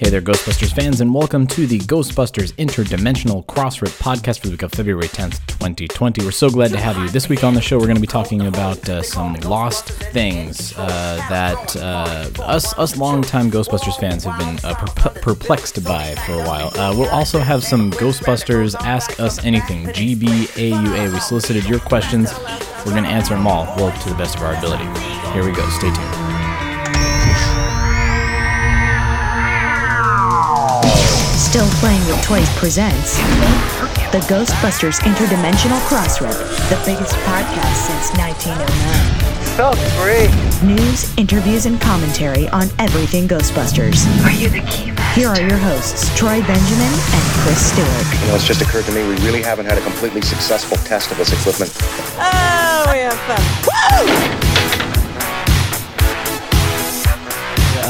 Hey there, Ghostbusters fans, and welcome to the Ghostbusters Interdimensional Crossrip podcast for the week of February 10th, 2020. We're so glad to have you. This week on the show, we're going to be talking about uh, some lost things uh, that uh, us us longtime Ghostbusters fans have been uh, per- perplexed by for a while. Uh, we'll also have some Ghostbusters Ask Us Anything, GBAUA. We solicited your questions. We're going to answer them all, well, to the best of our ability. Here we go. Stay tuned. Still Playing with Toys presents the Ghostbusters Interdimensional Crossrip, the biggest podcast since 1909. So great. News, interviews, and commentary on everything Ghostbusters. Are you the key Here are your hosts, Troy Benjamin and Chris Stewart. You know, it's just occurred to me we really haven't had a completely successful test of this equipment. Oh, we have fun.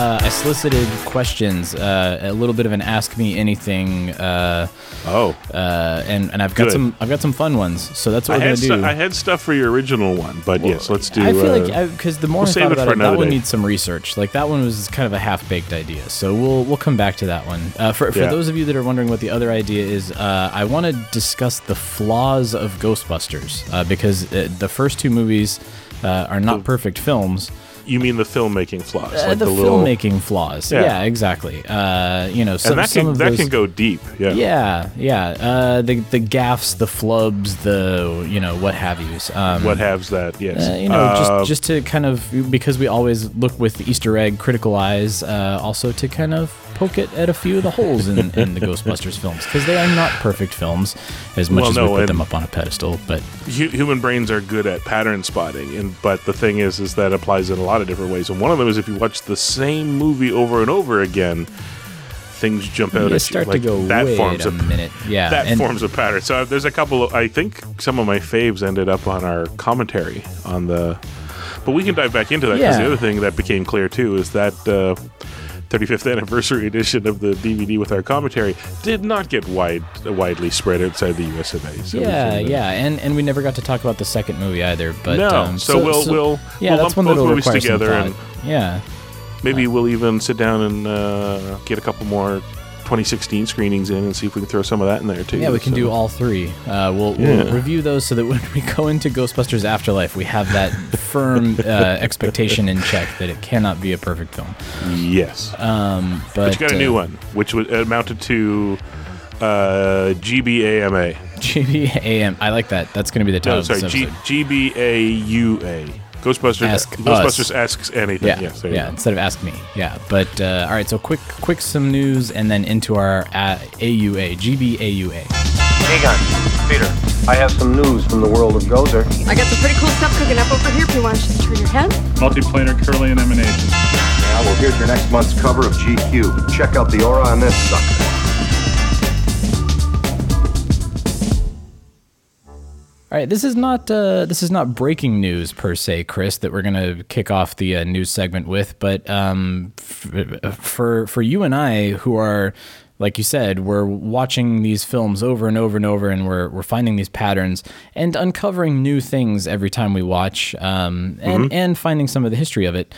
Uh, I solicited questions, uh, a little bit of an ask me anything, uh, Oh, uh, and and I've got Good. some I've got some fun ones. So that's I what we're gonna do. I had stuff for your original one, but yes, let's do. I feel uh, like because the more we'll I thought it about it, that one needs some research. Like that one was kind of a half baked idea. So we'll we'll come back to that one. Uh, for for Yeah. those of you that are wondering what the other idea is, uh, I want to discuss the flaws of Ghostbusters uh, because uh, the first two movies uh, are not perfect films. You mean the filmmaking flaws, Uh, like the, the, little, filmmaking flaws. Yeah. Yeah, exactly. Uh, you know, some, and that can that those, can go deep. Yeah. Yeah, yeah. Uh, the the gaffs, the flubs, the you know what have yous. Um, What haves that? Yes. uh, you know, Uh, just just to kind of because we always look with Easter egg critical eyes, uh, also to kind of poke it at a few of the holes in, in the Ghostbusters films because they are not perfect films as much Well, as no, we put them up on a pedestal. But hu- human brains are good at pattern spotting, and but the thing is, is that applies in a lot of different ways. And one of them is if you watch the same movie over and over again, things jump out you at start you. to Like go that forms a a minute, yeah, that and forms a pattern. So there's a couple of I think some of my faves ended up on our commentary on the, but we can dive back into that because Yeah. the other thing that became clear too is that. Uh, 35th anniversary edition of the DVD with our commentary did not get wide widely spread outside the US of A. So yeah, can, uh, yeah, and and we never got to talk about the second movie either. But No, um, so we'll- we'll- yeah, we'll that's one that'll both movies require some together thought. and- yeah. Maybe we'll even sit down and uh, get a couple more 2016 screenings in and see if we can throw some of that in there too. Yeah, we can So- do all three. Uh, we'll, Yeah. we'll review those so that when we go into Ghostbusters Afterlife, we have that firm uh, expectation in check that it cannot be a perfect film. Yes. Um, but, But you got a new uh, one, which was amounted to uh, GBAMA. GBAM. I like that. That's going to be the title No, of sorry, G- GBAUA. Ghostbusters. Ask Ghostbusters us. asks anything. yeah, Yes, there yeah. go. Instead of ask me, yeah. But uh, all right, so quick, quick, some news, and then into our uh, AUA, GBAUA. Egon, Peter, I have some news from the world of Gozer. I got some pretty cool stuff cooking up over here if you want to just turn your head. Multiplanar Kirlian emanation. Now, well, here's your next month's cover of GQ. Check out the aura on this sucker. All right, this is not uh, this is not breaking news per se, Chris. That we're gonna kick off the uh, news segment with, but um, f- for for you and I, who are like you said, we're watching these films over and over and over, and we're we're finding these patterns and uncovering new things every time we watch, um, and and finding some of the history of it.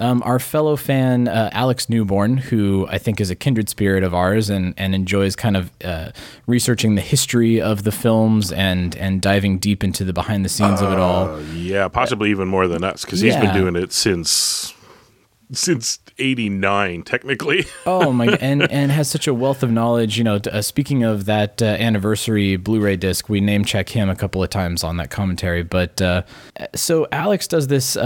Um, our fellow fan uh, Alex Newborn, who I think is a kindred spirit of ours and, and enjoys kind of uh, researching the history of the films and and diving deep into the behind the scenes of it all. Uh, yeah, possibly even more than us because he's been doing it since since '89, technically. Oh my! And and has such a wealth of knowledge. You know, uh, speaking of that uh, anniversary Blu-ray disc, we name check him a couple of times on that commentary. But uh, so Alex does this.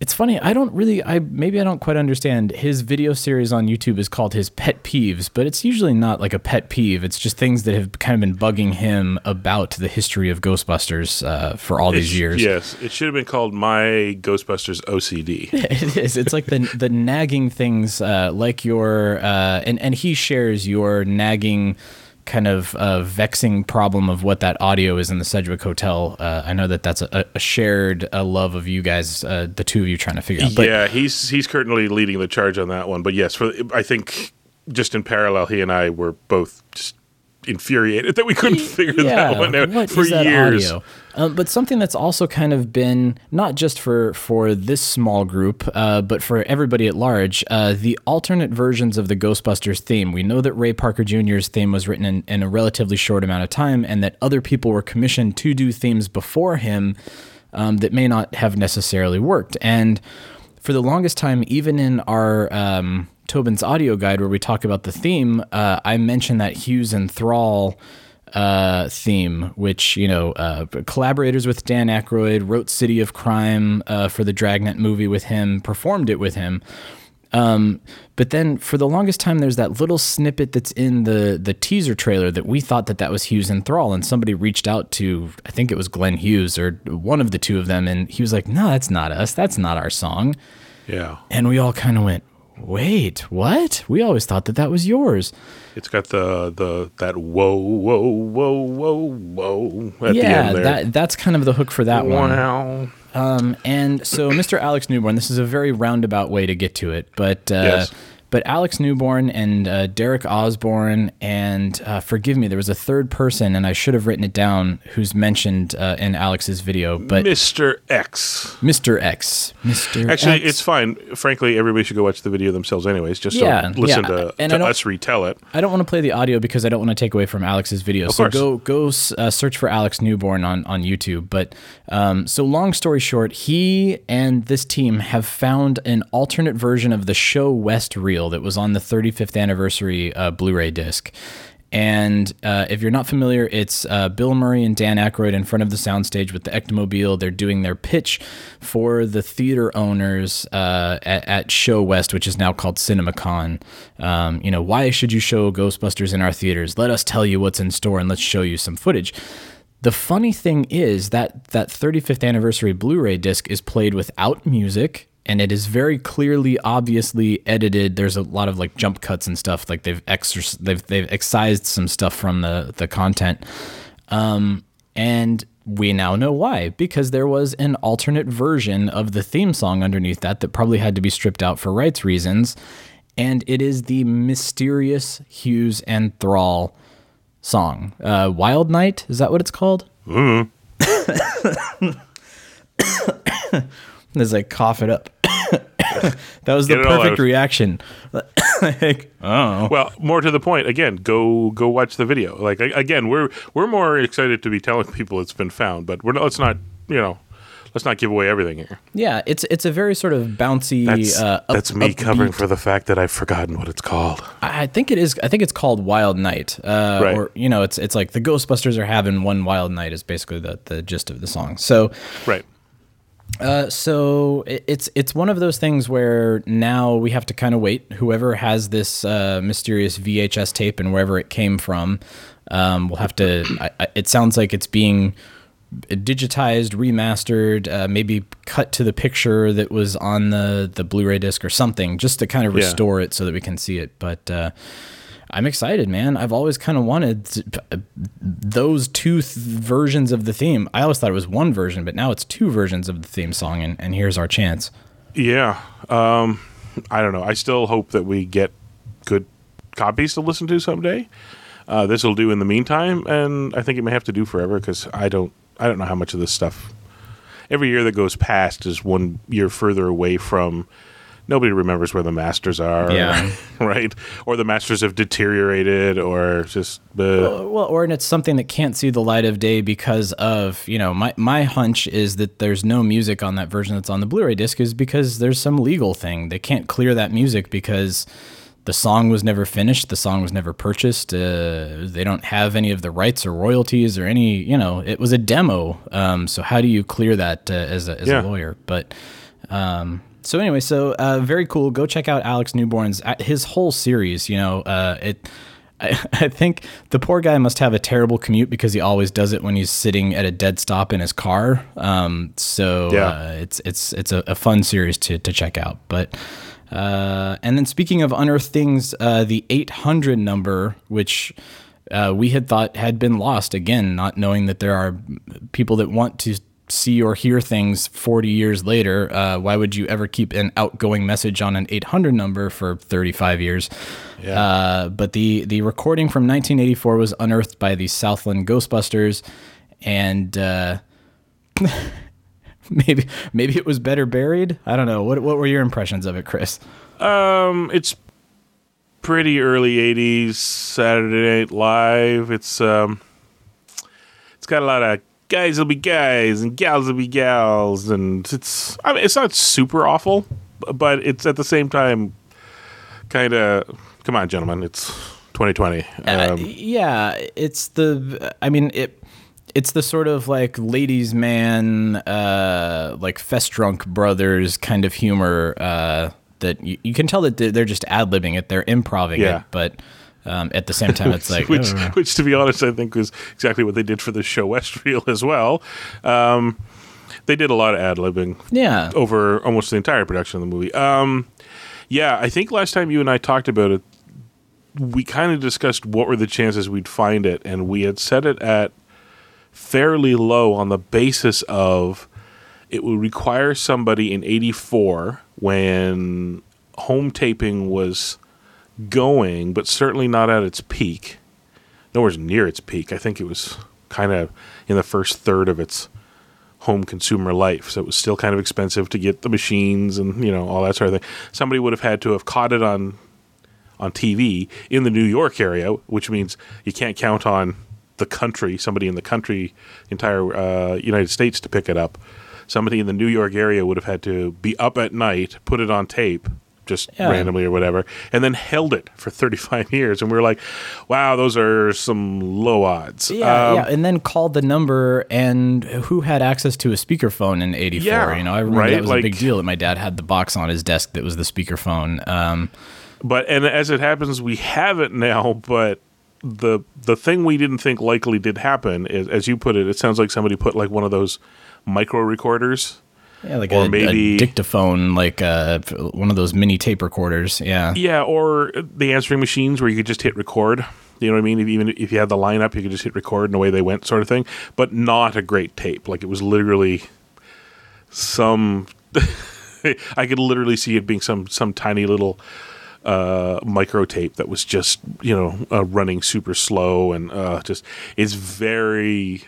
It's funny. I don't really. I maybe I don't quite understand. His video series on YouTube is called his pet peeves, but it's usually not like a pet peeve. It's just things that have kind of been bugging him about the history of Ghostbusters uh, for all these years. Yes, it should have been called My Ghostbusters OCD. It is. It's like the the nagging things, uh, like your uh, and and he shares your nagging kind of uh, vexing problem of what that audio is in the Sedgwick Hotel. Uh, I know that that's a, a shared uh, love of you guys, uh, the two of you trying to figure out. But yeah, he's he's currently leading the charge on that one. But yes, for I think just in parallel, he and I were both just infuriated that we couldn't figure that one out what for years. Um, but something that's also kind of been not just for for this small group, uh, but for everybody at large, uh, the alternate versions of the Ghostbusters theme. We know that Ray Parker Jr.'s theme was written in, in a relatively short amount of time, and that other people were commissioned to do themes before him um, that may not have necessarily worked. And for the longest time, even in our um, Tobin's audio guide where we talk about the theme, uh, I mentioned that Hughes and Thrall uh, theme, which you know, uh, collaborators with Dan Aykroyd wrote "City of Crime" uh, for the Dragnet movie with him, performed it with him. Um, but then for the longest time, there's that little snippet that's in the the teaser trailer that we thought that that was Hughes and Thrall, and somebody reached out to I think it was Glenn Hughes or one of the two of them, and he was like, "No, that's not us. That's not our song." Yeah, And we all kind of went, "Wait, what? We always thought that that was yours." it's got the the that whoa whoa whoa whoa whoa at the yeah, end there. that that's kind of the hook for that one. wow. Um, and so Mr. Alex Newborn, this is a very roundabout way to get to it, but uh, Yes. But Alex Newborn and uh, Derek Osborne and uh, forgive me, there was a third person, and I should have written it down, who's mentioned uh, in Alex's video, but Mr. X. Mr. X, Mr. Actually, X. it's fine. Frankly, everybody should go watch the video themselves, anyways. Just Yeah, don't listen yeah. to, And to us retell it. I don't want to play the audio because I don't want to take away from Alex's video. so course. go go uh, search for Alex Newborn on on YouTube. But um, so long story short, he and this team have found an alternate version of the ShoWest reel that was on the 35th anniversary uh, Blu-ray disc. And uh, if you're not familiar, it's uh, Bill Murray and Dan Aykroyd in front of the soundstage with the Ectomobile. They're doing their pitch for the theater owners uh, at, at ShoWest, which is now called CinemaCon. Um, you know, why should you show Ghostbusters in our theaters? Let us tell you what's in store and let's show you some footage. The funny thing is that that 35th anniversary Blu-ray disc is played without music and it is very clearly obviously edited there's a lot of like jump cuts and stuff like they've extra they've they've excised some stuff from the the content um and we now know why because there was an alternate version of the theme song underneath that that probably had to be stripped out for rights reasons and it is the mysterious Hughes and Thrall song uh Wild Night is that what it's called As I cough it up. that was the Get it all perfect out. reaction. like, oh. Well, more to the point, again, go go watch the video. Like a- again, we're we're more excited to be telling people it's been found, but we're not, let's not you know let's not give away everything here. Yeah, it's it's a very sort of bouncy. That's uh, up- that's me covering upbeat- for the fact that I've forgotten what it's called. I think it is. I think it's called Wild Night. Uh, Right. Or you know, it's it's like the Ghostbusters are having one wild night is basically the the gist of the song. So Right. Uh, so it's it's one of those things where now we have to kind of wait. Whoever has this uh, mysterious VHS tape and wherever it came from, um, we'll have to. I, I, it sounds like it's being digitized, remastered, uh, maybe cut to the picture that was on the the Blu-ray disc or something, just to kind of Yeah. restore it so that we can see it. But uh, I'm excited, man. I've always kind of wanted uh, those two th- versions of the theme. I always thought it was one version, but now it's two versions of the theme song, and, and here's our chance. Yeah. Um, I don't know. I still hope that we get good copies to listen to someday. Uh, this will do in the meantime, and I think it may have to do forever because I don't. I don't know how much of this stuff. Every year that goes past is one year further away from. Nobody remembers where the masters are, Yeah. right? Or the masters have deteriorated, or just uh, Well, or and it's something that can't see the light of day because of you know my my hunch is that there's no music on that version that's on the Blu-ray disc is because there's some legal thing they can't clear that music because the song was never finished, the song was never purchased, uh, they don't have any of the rights or royalties or any you know it was a demo. Um, so how do you clear that uh, as a as Yeah. a lawyer? But um, so anyway, so uh, very cool. Go check out Alex Newborn's uh, his whole series. You know, uh, it. I, I think the poor guy must have a terrible commute because he always does it when he's sitting at a dead stop in his car. Um, so Yeah. uh, it's it's it's a, a fun series to to check out. But uh, and then speaking of unearthed things, uh, the 800 number, which uh, we had thought had been lost again, not knowing that there are people that want to see or hear things 40 years later. Uh, why would you ever keep an outgoing message on an 800 number for 35 years? Uh, but the, the recording from 1984 was unearthed by the Southland Ghostbusters, and uh, maybe maybe it was better buried. I don't know. What what were your impressions of it, Chris? Um, it's pretty early '80s Saturday Night Live. It's um, it's got a lot of guys will be guys and gals will be gals, and it's I mean it's not super awful, but it's at the same time kind of come on, gentlemen, it's 2020. Uh, Um, yeah, it's the. I mean it. It's the sort of like ladies' man, uh, like Festrunk brothers kind of humor uh, that you, you can tell that they're just ad libbing it, they're improving Yeah. it, but um, at the same time, it's like which, uh, which, to be honest, I think was exactly what they did for the ShoWest Reel as well. Um, they did a lot of ad libbing yeah, over almost the entire production of the movie. Um, yeah, I think last time you and I talked about it, we kind of discussed what were the chances we'd find it, and we had set it at fairly low on the basis of it would require somebody in 84 when home taping was going, but certainly not at its peak. Nowhere near its peak. I think it was kind of in the first third of its home consumer life. So it was still kind of expensive to get the machines and, you know, all that sort of thing. Somebody would have had to have caught it on on TV in the New York area, which means you can't count on the country, somebody in the country, entire uh, United States to pick it up. Somebody in the New York area would have had to be up at night, put it on tape, just Yeah. randomly or whatever, and then held it for 35 years. And we were like, wow, those are some low odds. Yeah, Um, yeah, and then called the number and who had access to a speakerphone in '84? Yeah, you know, I remember right, that was a big deal. That my dad had the box on his desk that was the speakerphone. Um, but and as it happens, we have it now. But the the thing we didn't think likely did happen is, as you put it, it sounds like somebody put like one of those micro recorders. Yeah, like Or a, maybe- a dictaphone, like uh, one of those mini tape recorders. Yeah, Yeah, or the answering machines where you could just hit record. You know what I mean? If, even if you had the lineup, you could just hit record and away they went, sort of thing. But not a great tape. Like it was literally some. I could literally see it being some some tiny little uh, micro tape that was just you know uh, running super slow and uh, just it's very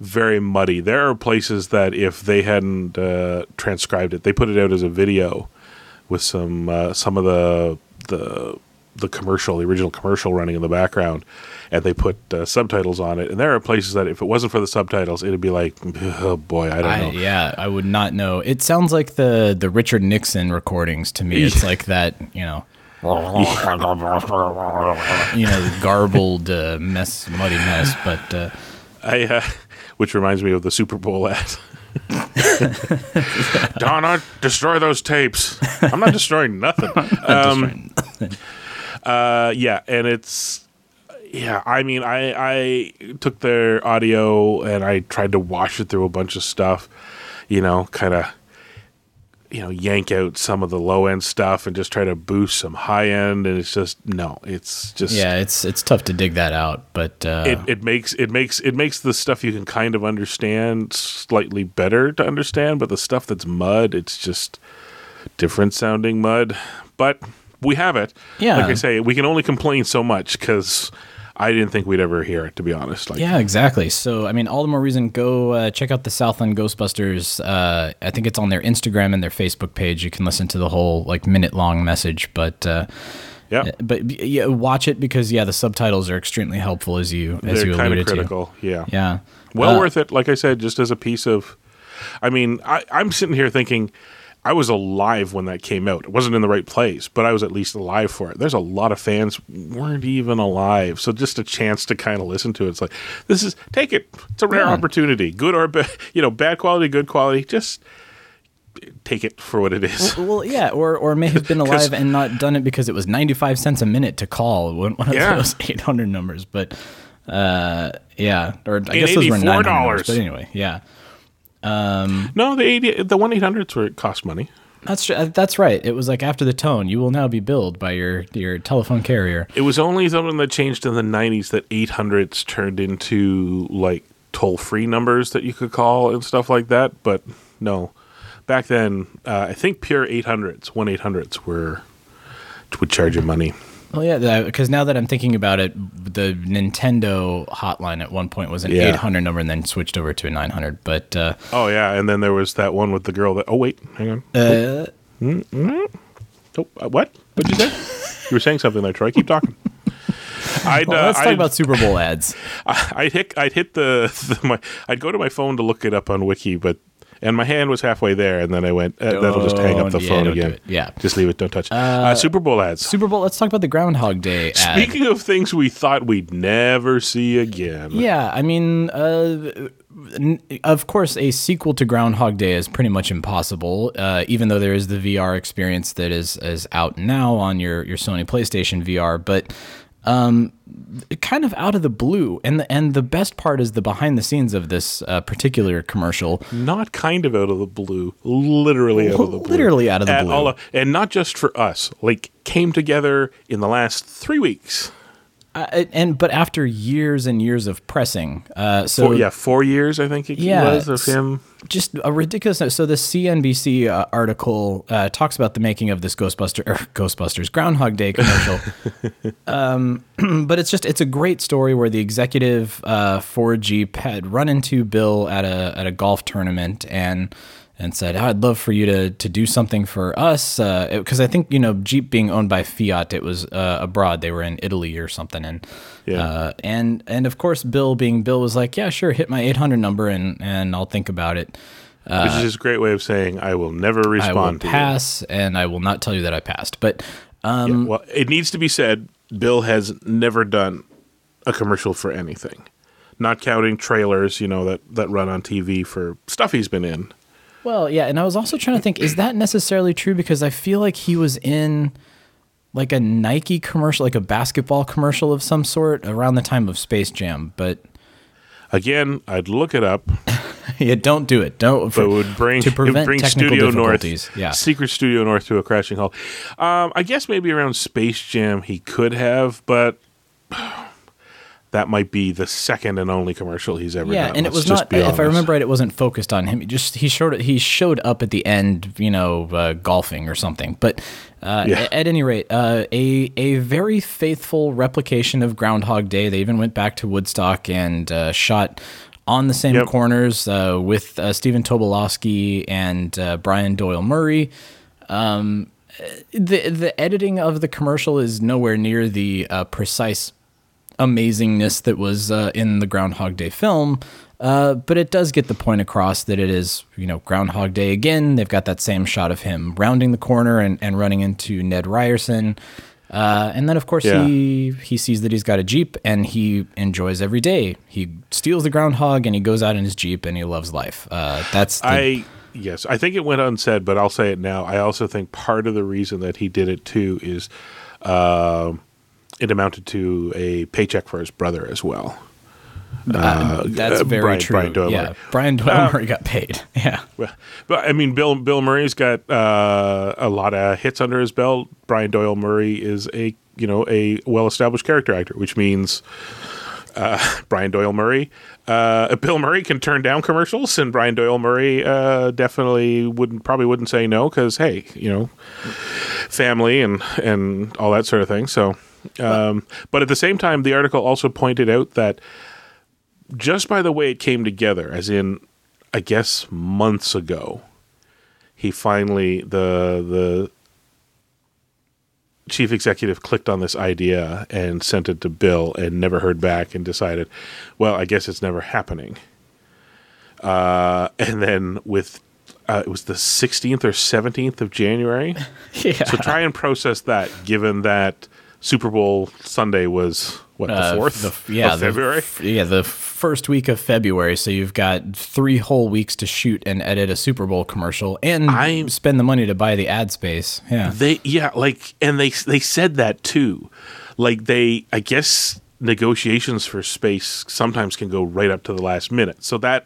very muddy. There are places that if they hadn't uh, transcribed it, they put it out as a video with some uh, some of the the the commercial, the original commercial running in the background, and they put uh, subtitles on it. And there are places that if it wasn't for the subtitles, it'd be like, oh boy, I don't I, know. yeah, I would not know. It sounds like the the Richard Nixon recordings to me. It's like that, you know. you know, garbled uh, mess, muddy mess. But uh, I, uh, which reminds me of the Super Bowl ad. Donna, destroy those tapes. I'm not destroying nothing. Um, uh, yeah, and it's yeah. I mean, I I took their audio and I tried to wash it through a bunch of stuff. You know, kind of you know yank out some of the low end stuff and just try to boost some high end. And it's just no, it's just yeah, it's it's tough to dig that out. But uh, it, it makes it makes it makes the stuff you can kind of understand slightly better to understand, but the stuff that's mud, it's just different sounding mud. But we have it. Yeah. like I say, we can only complain so much because I didn't think we'd ever hear it. To be honest, like Yeah, exactly. So, I mean, all the more reason go uh, check out the Southland Ghostbusters. Uh, I think it's on their Instagram and their Facebook page. You can listen to the whole like minute long message, but uh, yeah, but yeah, watch it because yeah, the subtitles are extremely helpful as you as they're you alluded critical. to. Yeah, Yeah, well Uh, worth it. Like I said, just as a piece of, I mean, I, I'm sitting here thinking. I was alive when that came out. It wasn't in the right place, but I was at least alive for it. There's a lot of fans weren't even alive, so just a chance to kind of listen to it. It's like this is take it. It's a rare Yeah. opportunity, good or bad. You know, bad quality, good quality. Just take it for what it is. Well, yeah, or or may have been alive and not done it because it was ninety five cents a minute to call one, one of Yeah. those eight hundred numbers. But uh, yeah, or I guess those were nine $84. But anyway, yeah. No, the eighty, the one eight hundreds were it cost money. That's uh, that's right. It was like after the tone, you will now be billed by your your telephone carrier. It was only something that changed in the 90s that 800s turned into like toll free numbers that you could call and stuff like that. But no, back then, uh, I think pure 800s, 1 800s were would charge you money. Well, yeah, because now that I'm thinking about it, the Nintendo hotline at one point was an Yeah. 800 number and then switched over to a 900. But uh, Oh, yeah. And then there was that one with the girl that. Oh, wait. Hang on. uh, Oh, uh, what? What'd you say? you were saying something there, Troy. Keep talking. I'd, well, uh, let's talk I'd- about Super Bowl ads. I'd hit I'd hit the, the my I'd go to my phone to look it up on Wiki, but and my hand was halfway there, and then I went uh, that'll just hang up the yeah, phone don't do again. it. Yeah. just leave it. Don't touch. Uh, Super Bowl ads. Super Bowl. Let's talk about the Groundhog Day ad. Speaking of things we thought we'd never see again. Yeah, I mean, uh, n- of course, a sequel to Groundhog Day is pretty much impossible. Uh, even though there is the VR experience that is is out now on your your Sony PlayStation VR, but um, kind of out of the blue. And the, and the best part is the behind the scenes of this uh, particular commercial. Not kind of out of the blue, literally out of the blue. Literally out of the And blue. of- and not just for us. Like came together in the last three weeks. Uh, and but after years and years of pressing, uh, so Four, yeah, four years I think it Yeah, was of him. just a ridiculous. So the CNBC uh, article uh, talks about the making of this Ghostbuster or Ghostbusters Groundhog Day commercial. um, but it's just it's a great story where the executive uh, for Jeep had run into Bill at a at a golf tournament and and said, "I'd love for you to to do something for us," because I think you know Jeep being owned by Fiat, it was uh, abroad. They were in Italy or something, and Yeah. uh, and and of course Bill being Bill was like, "Yeah, sure, hit my 800 number and and I'll think about it." which is a great way of saying I will never I will respond to you. pass, and I will not tell you that I passed. But um, Yeah, well, it needs to be said, Bill has never done a commercial for anything, not counting trailers, you know, that that run on TV for stuff he's been in. Well, yeah, and I was also trying to think: is that necessarily true? Because I feel like he was in like a Nike commercial, like a basketball commercial of some sort, around the time of Space Jam. But Again, I'd look it up, yeah, don't do it. Don't. but it would bring to prevent bring technical Studio difficulties. North, Yeah. Secret Studio North to a crashing halt. Um, I guess maybe around Space Jam he could have, but that might be the second and only commercial he's ever Yeah, done. and it let's was just not. If I remember right, it wasn't focused on him. He just he showed he showed up at the end, you know, uh, golfing or something. But uh, Yeah. at, any rate, uh, a a very faithful replication of Groundhog Day. They even went back to Woodstock and uh, shot on the same Yep. corners uh, with uh, Stephen Tobolowsky and uh, Brian Doyle Murray. Um, the the editing of the commercial is nowhere near the uh, precise amazingness that was uh, in the Groundhog Day film. Uh, but it does get the point across that it is, you know, Groundhog Day again. They've got that same shot of him rounding the corner and, and running into Ned Ryerson. Uh, and then, of course, Yeah. he he sees that he's got a jeep and he enjoys every day. He steals the groundhog and he goes out in his jeep and he loves life. Uh, that's the, I yes, I think it went unsaid, but I'll say it now. I also think part of the reason that he did it too is um it amounted to a paycheck for his brother as well. uh, that's uh, very Brian- true. Brian Doyle yeah, Murray. Brian Doyle Uh, Murray got paid. Yeah. Well, But I mean, Bill Bill Murray's got uh, a lot of hits under his belt. Brian Doyle Murray is a you know a well established character actor, which means uh, Brian Doyle Murray. Uh, Bill Murray can turn down commercials, and Brian Doyle Murray uh, definitely wouldn't probably wouldn't say no because hey, you know, family and and all that sort of thing. So, um, but at the same time, the article also pointed out that just by the way it came together, as in, I guess months ago, he finally the the chief executive clicked on this idea and sent it to Bill and never heard back and decided, well, I guess it's never happening. Uh, and then with uh, it was the 16th or 17th of January. Yeah. So try and process that, given that Super Bowl Sunday was what the Uh, fourth the- yeah, of February. f- yeah, the first week of February. So you've got three whole weeks to shoot and edit a Super Bowl commercial and I'm- spend the money to buy the ad space. Yeah. They yeah, like and they they said that too. Like they I guess negotiations for space sometimes can go right up to the last minute. So that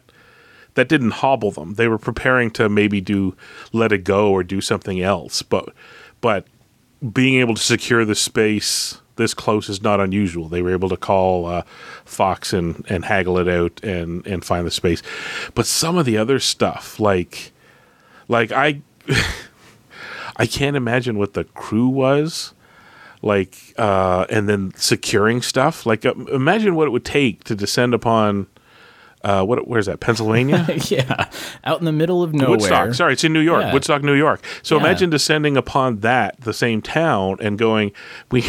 that didn't hobble them. They were preparing to maybe do let it go or do something else, but but being able to secure the space this close is not unusual. They were able to call uh, Fox and, and haggle it out and, and find the space. But some of the other stuff, like like I I can't imagine what the crew was like, uh, and then securing stuff. Like, uh, imagine what it would take to descend upon. Uh, what? Where's that? Pennsylvania? yeah, out in the middle of nowhere. Woodstock. Sorry, it's in New York. Yeah. Woodstock, New York. So Yeah. imagine descending upon that, the same town, and going, we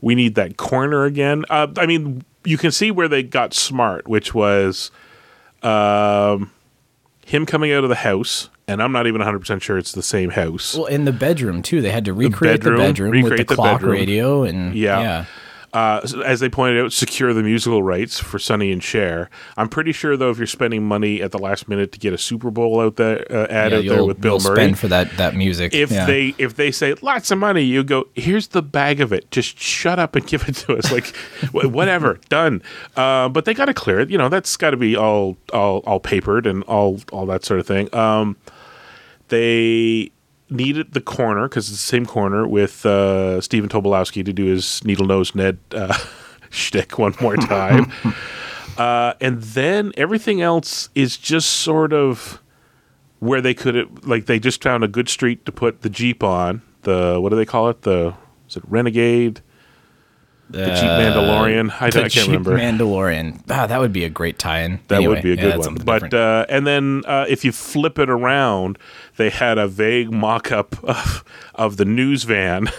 we need that corner again. Uh, I mean, you can see where they got smart, which was um, him coming out of the house, and I'm not even 100 percent sure it's the same house. Well, in the bedroom too, they had to recreate the bedroom, bedroom, with the the clock bedroom. radio and Yeah. yeah. Uh, as they pointed out, secure the musical rights for Sonny and Cher. I'm pretty sure though, if you're spending money at the last minute to get a Super Bowl out there, uh, ad Yeah, out there with Bill Murray, spend for that that music. if yeah. they if they say lots of money, you go here's the bag of it. Just shut up and give it to us. Like whatever, done. Uh, but they got to clear it. You know that's got to be all all all papered and all all that sort of thing. Um, they needed the corner because it's the same corner with uh, Stephen Tobolowsky to do his needle nose Ned uh, shtick one more time. uh, and then everything else is just sort of where they could like they just found a good street to put the Jeep on. The what do they call it? The is it Renegade? The Jeep Mandalorian? I, Uh, The I can't Jeep remember. Mandalorian. Ah, that would be a great tie-in. That Anyway, would be a good that's one. But uh, and then uh, if you flip it around, they had a vague mock-up of, of the news van.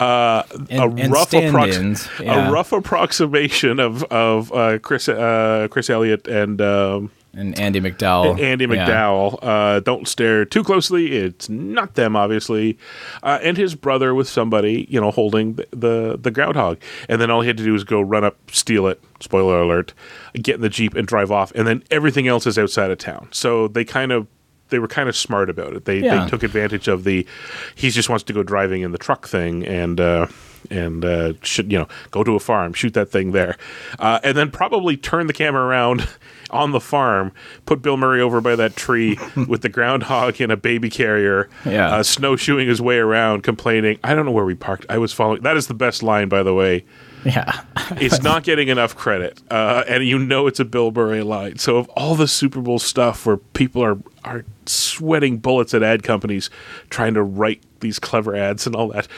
Uh, a And- and rough approx- yeah. a rough approximation of of uh, Chris uh, Chris Elliott and um, and Andie MacDowell. Andie Oh, yeah. MacDowell. Uh, don't stare too closely. It's not them, obviously. Uh, and his brother with somebody, you know, holding the, the the groundhog. And then all he had to do was go run up, steal it. Spoiler alert. Get in the jeep and drive off. And then everything else is outside of town. So they kind of. They were kind of smart about it. They Yeah. they took advantage of the he just wants to go driving in the truck thing and uh, and uh, should you know go to a farm, shoot that thing there, uh, and then probably turn the camera around on the farm, put Bill Murray over by that tree with the groundhog in a baby carrier, Yeah. uh, snowshoeing his way around, complaining. I don't know where we parked. I was following. That is the best line, by the way. Yeah. It's not getting enough credit, uh, and you know it's a Bill Murray line. So of all the Super Bowl stuff where people are are sweating bullets at ad companies trying to write these clever ads and all that,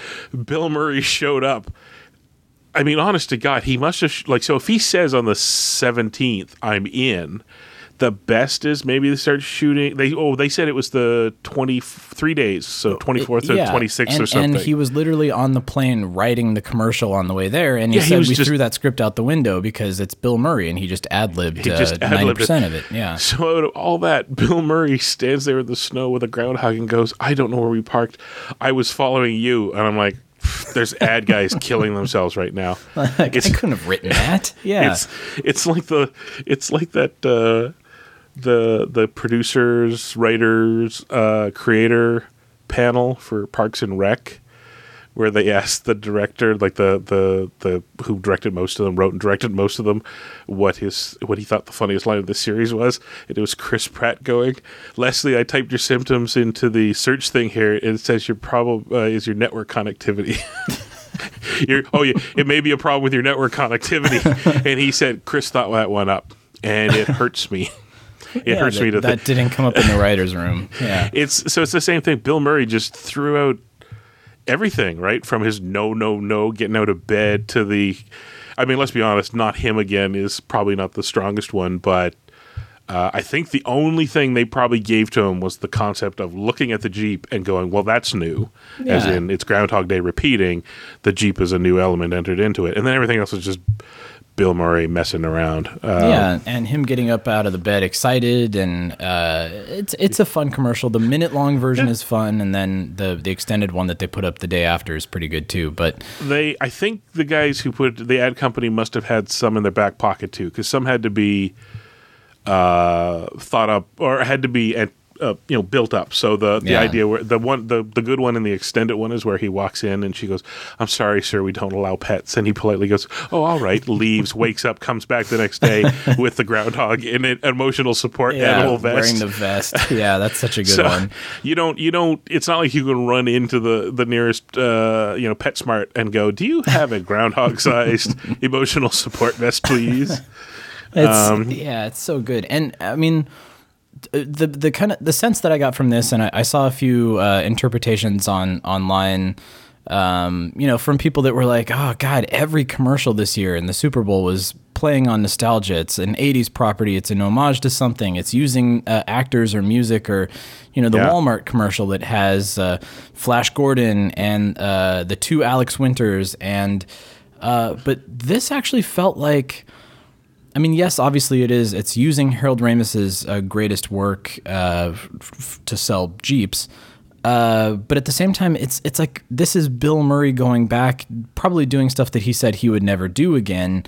Bill Murray showed up. I mean, honest to God, he must have like. So if he says on the seventeenth, "I'm in," the best is maybe they start shooting. They oh, they said it was the twenty three days, so twenty fourth or Yeah, twenty sixth or something. And he was literally on the plane writing the commercial on the way there, and he Yeah, said was we just- threw that script out the window because it's Bill Murray, and he just ad libbed ninety percent of it. Yeah, So out of all that, Bill Murray stands there in the snow with a groundhog and goes, "I don't know where we parked. I was following you." And I'm like, "There's ad guys killing themselves right now." like, I couldn't have written that. Yeah, It's it's like the it's like that uh, the the producers, writers, uh, creator panel for Parks and Rec. Where they asked the director, like the, the the who directed most of them, wrote and directed most of them, what his what he thought the funniest line of the series was, and it was Chris Pratt going, "Leslie, I typed your symptoms into the search thing here, and it says your problem uh, is your network connectivity." You're, oh, yeah, it may be a problem with your network connectivity. and he said, Chris thought that one up, and it hurts me. It Yeah, hurts that, me to that think. didn't come up in the writers' room. Yeah, It's so it's the same thing. Bill Murray just threw out everything, right? From his no, no, no, getting out of bed to the. I mean, let's be honest. Not him again is probably not the strongest one, but uh, I think the only thing they probably gave to him was the concept of looking at the Jeep and going, "Well, that's new," as in it's Groundhog Day repeating. The Jeep is a new element entered into it, and then everything else is just Bill Murray messing around. Uh, yeah, and him getting up out of the bed excited, and uh, it's it's a fun commercial. The minute long version is fun, and then the the extended one that they put up the day after is pretty good too. But they i think the guys who put the ad company must have had some in their back pocket too because some had to be uh, thought up or had to be at, uh, you know built up. So the the Yeah. idea where the one the the good one and the extended one is where he walks in and she goes, "I'm sorry, sir, we don't allow pets," and he politely goes, "Oh, all right," leaves, wakes up, comes back the next day with the groundhog in an emotional support animal vest. wearing the vest. Yeah, that's such a good So, one. You don't. You don't. It's not like you can run into the the nearest, uh, you know, PetSmart and go, "Do you have a groundhog-sized emotional support vest, please?" It's, Um, yeah, it's so good. And I mean, the the kind of the sense that I got from this, and I, I saw a few uh, interpretations on online. Um, you know, from people that were like, "Oh God, every commercial this year in the Super Bowl was playing on nostalgia. It's an '80s property. It's an homage to something. It's using uh, actors or music or, you know, the Yeah. Walmart commercial that has uh, Flash Gordon and uh, the two Alex Winters and." Uh, but this actually felt like I mean, yes, obviously it is. It's using Harold Ramis's uh, greatest work uh, f- to sell Jeeps, uh, but at the same time, it's it's like this is Bill Murray going back, probably doing stuff that he said he would never do again.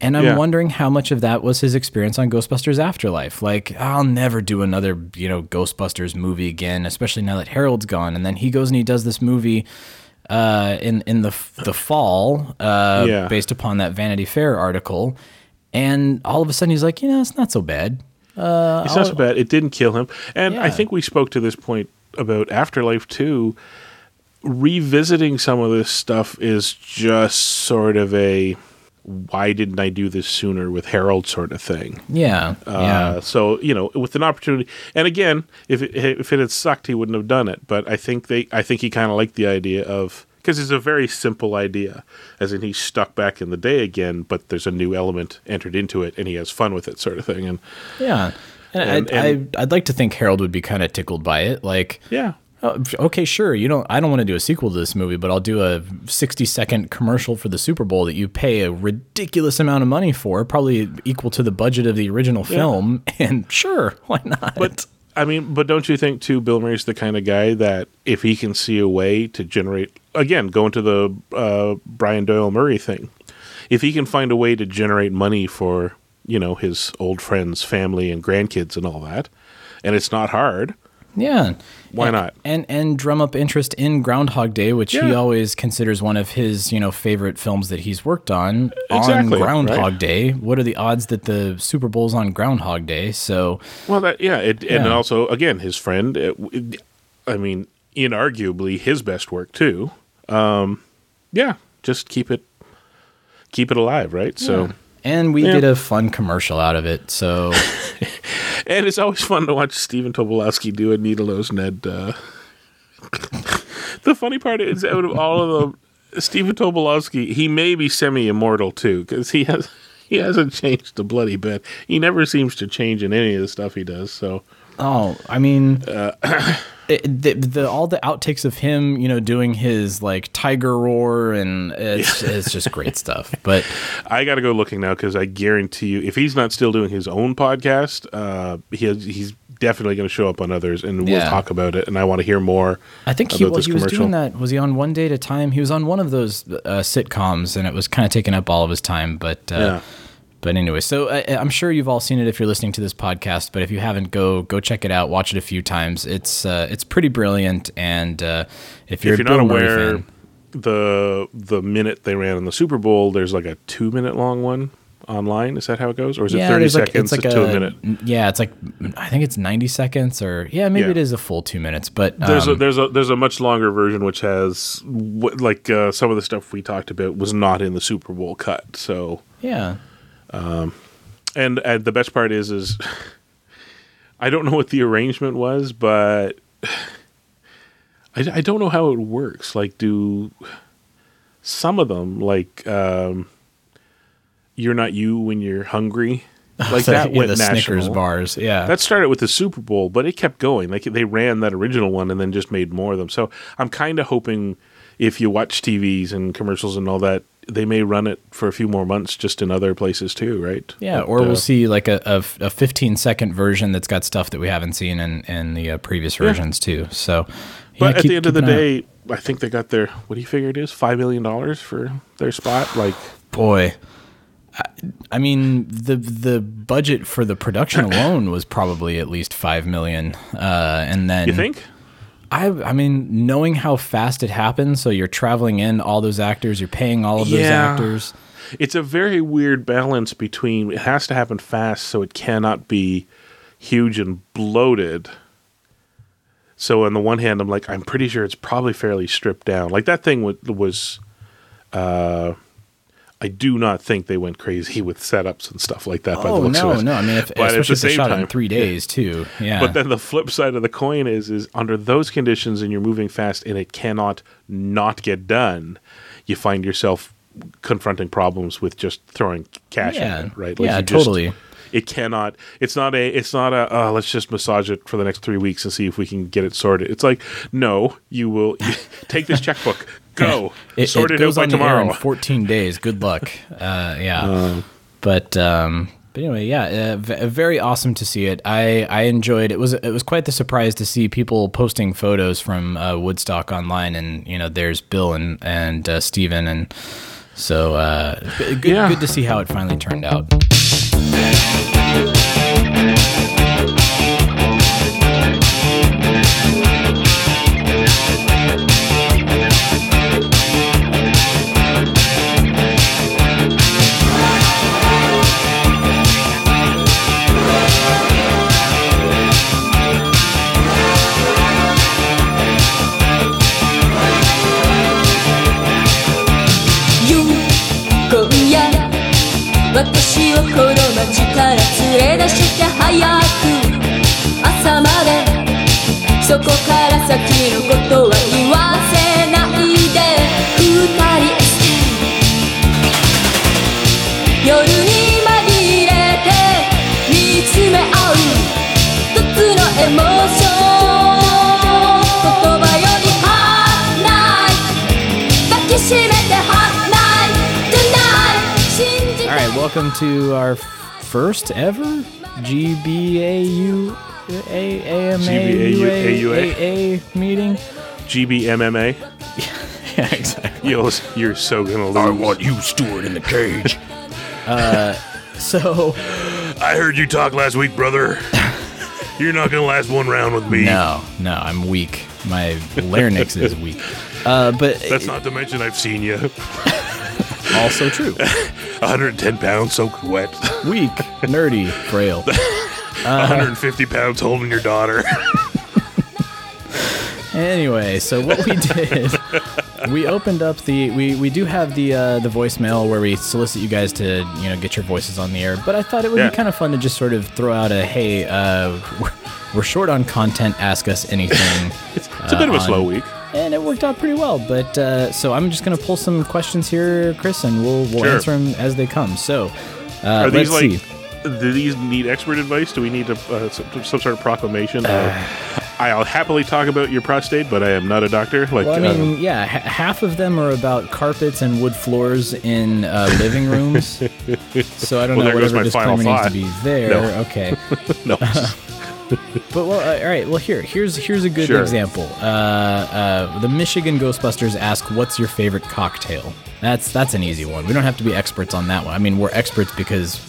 And I'm Yeah. wondering how much of that was his experience on Ghostbusters Afterlife. Like, I'll never do another, you know, Ghostbusters movie again, especially now that Harold's gone. And then he goes and he does this movie uh, in in the the fall, uh, Yeah. based upon that Vanity Fair article. And all of a sudden, he's like, you know, it's not so bad. It's not so bad. It didn't kill him. And I think we spoke to this point about Afterlife too. Revisiting some of this stuff is just sort of a why didn't I do this sooner with Harold sort of thing. Yeah, Uh, yeah, So you know, with an opportunity, and again, if it, if it had sucked, he wouldn't have done it. But I think they, I think he kind of liked the idea of because it's a very simple idea, as in he's stuck back in the day again, but there's a new element entered into it, and he has fun with it, sort of thing. And yeah. And, And- I, and- I, I'd like to think Harold would be kind of tickled by it. Like, yeah, oh, okay, sure, you don't. I don't want to do a sequel to this movie, but I'll do a sixty-second commercial for the Super Bowl that you pay a ridiculous amount of money for, probably equal to the budget of the original film. And sure, why not? But I mean, but don't you think too? Bill Murray's the kind of guy that if he can see a way to generate again, going to the uh, Brian Doyle Murray thing, if he can find a way to generate money for you know his old friends, family, and grandkids and all that, and it's not hard. Yeah. Why And- not? And and drum up interest in Groundhog Day, which he always considers one of his, you know, favorite films that he's worked on Exactly, on Groundhog right. Day. What are the odds that the Super Bowl's on Groundhog Day? So, Well, that yeah, it, and also again his friend. It, it- I mean, inarguably his best work too. Um, yeah, just keep it keep it alive, right? So. and we Yeah. did a fun commercial out of it. So, And it's always fun to watch Stephen Tobolowsky do a needle nose Ned. Uh, the funny part is, out of all of them, Stephen Tobolowsky, he may be semi immortal too, because he has he hasn't changed a bloody bit. He never seems to change in any of the stuff he does. So oh, I mean, Uh, it, the, the all the outtakes of him, you know, doing his like tiger roar, and it's it's just great stuff. But I got to go looking now because I guarantee you, if he's not still doing his own podcast, uh, he has, he's definitely going to show up on others, and we'll Yeah. talk about it. And I want to hear more. I think he, well, he was doing that. Was he on One Day at a Time? He was on one of those uh, sitcoms, and it was kind of taking up all of his time. But uh, Yeah. But anyway, so I, I'm sure you've all seen it if you're listening to this podcast. But if you haven't, go go check it out. Watch it a few times. It's uh, it's pretty brilliant. And uh, if you're, if you're not aware, fan, the the minute they ran in the Super Bowl, there's like a two minute long one online. Is that how it goes, or is it thirty like- seconds it's like to a, minute? Yeah, it's like I think it's 90 seconds, or yeah, maybe Yeah. it is a full two minutes. But There's a um, there's a there's a much longer version which has like uh, some of the stuff we talked about was not in the Super Bowl cut. So yeah, and and the best part is is I don't know what the arrangement was, but I, I don't know how it works. Like, do some of them like um, you're not you when you're hungry? Like that went the national. Snickers bars. Yeah, That started with the Super Bowl, but it kept going. Like they ran that original one and then just made more of them. So I'm kind of hoping if you watch TVs and commercials and all that, they may run it for a few more months just in other places too, right? Yeah, But, or uh, we'll see like a, a, a 15 second version that's got stuff that we haven't seen in, in the uh, previous versions too. So, But yeah, at keep- the end of the keep an eye day, I think they got their what do you figure it is? Five million dollars for their spot. Like out. boy, I mean, the the budget for the production alone was probably at least five million, uh, and then You think? I I mean, knowing how fast it happens, so you're traveling in all those actors, you're paying all of those Yeah. actors. It's a very weird balance between it has to happen fast, so it cannot be huge and bloated. So on the one hand, I'm like, I'm pretty sure it's probably fairly stripped down. Like that thing was, was uh, I do not think they went crazy with setups and stuff like that. by the Oh looks no, of it. no! I mean, if, But at especially the if same shot it in time- three days too. Yeah, But then the flip side of the coin is is under those conditions and you're moving fast and it cannot not get done, you find yourself confronting problems with just throwing cash Yeah. at it, right? Yeah, you just- totally. it cannot. It's not a. It's not a. Uh, let's just massage it for the next three weeks and see if we can get it sorted. It's like no, you will take this checkbook, go it, sort it it, goes out by on the air tomorrow. in 14 days. Good luck. Uh, yeah, but um, but anyway, yeah, uh, v- very awesome to see it. I I enjoyed it. Was it was quite the surprise to see people posting photos from uh, Woodstock online, and you know, there's Bill and and uh, Steven and. So uh, good, Yeah. good to see how it finally turned out. welcome to our first ever GBAU AMA meeting. GBMMA. Yeah, exactly. You'll, you're so gonna lose. I want you. Stewart in the cage. uh, so I heard you talk last week, brother. You're not gonna last one round with me. no, no, I'm weak. My larynx is weak. Uh, but That's not to mention I've seen you. also true. 110 pounds soaked wet. Weak, nerdy, frail. 150 pounds holding your daughter. Anyway, so what we did, we opened up the we we do have the uh, the voicemail where we solicit you guys to you know get your voices on the air. But I thought it would Yeah. be kind of fun to just sort of throw out a hey, uh, we're, short on content. Ask us anything. It's, it's a bit of a Uh, slow week. And it worked out pretty well. But uh, so I'm just gonna pull some questions here, Chris, and we'll we'll Sure. answer them as they come. So uh, Are let's like? see. Do these need expert advice? Do we need a, uh, some, some sort of proclamation? Uh. I'll happily talk about your prostate, but I am not a doctor. Like, Well, I uh, mean, yeah, h- half of them are about carpets and wood floors in uh, living rooms. so I don't Well, know whatever my disclaimer needs to be there. No. Okay, no. but well, uh, all right. Well, here, here's here's a good Sure. example. Uh, uh, the Michigan Ghostbusters ask, "What's your favorite cocktail?" That's that's an easy one. We don't have to be experts on that one. I mean, we're experts because.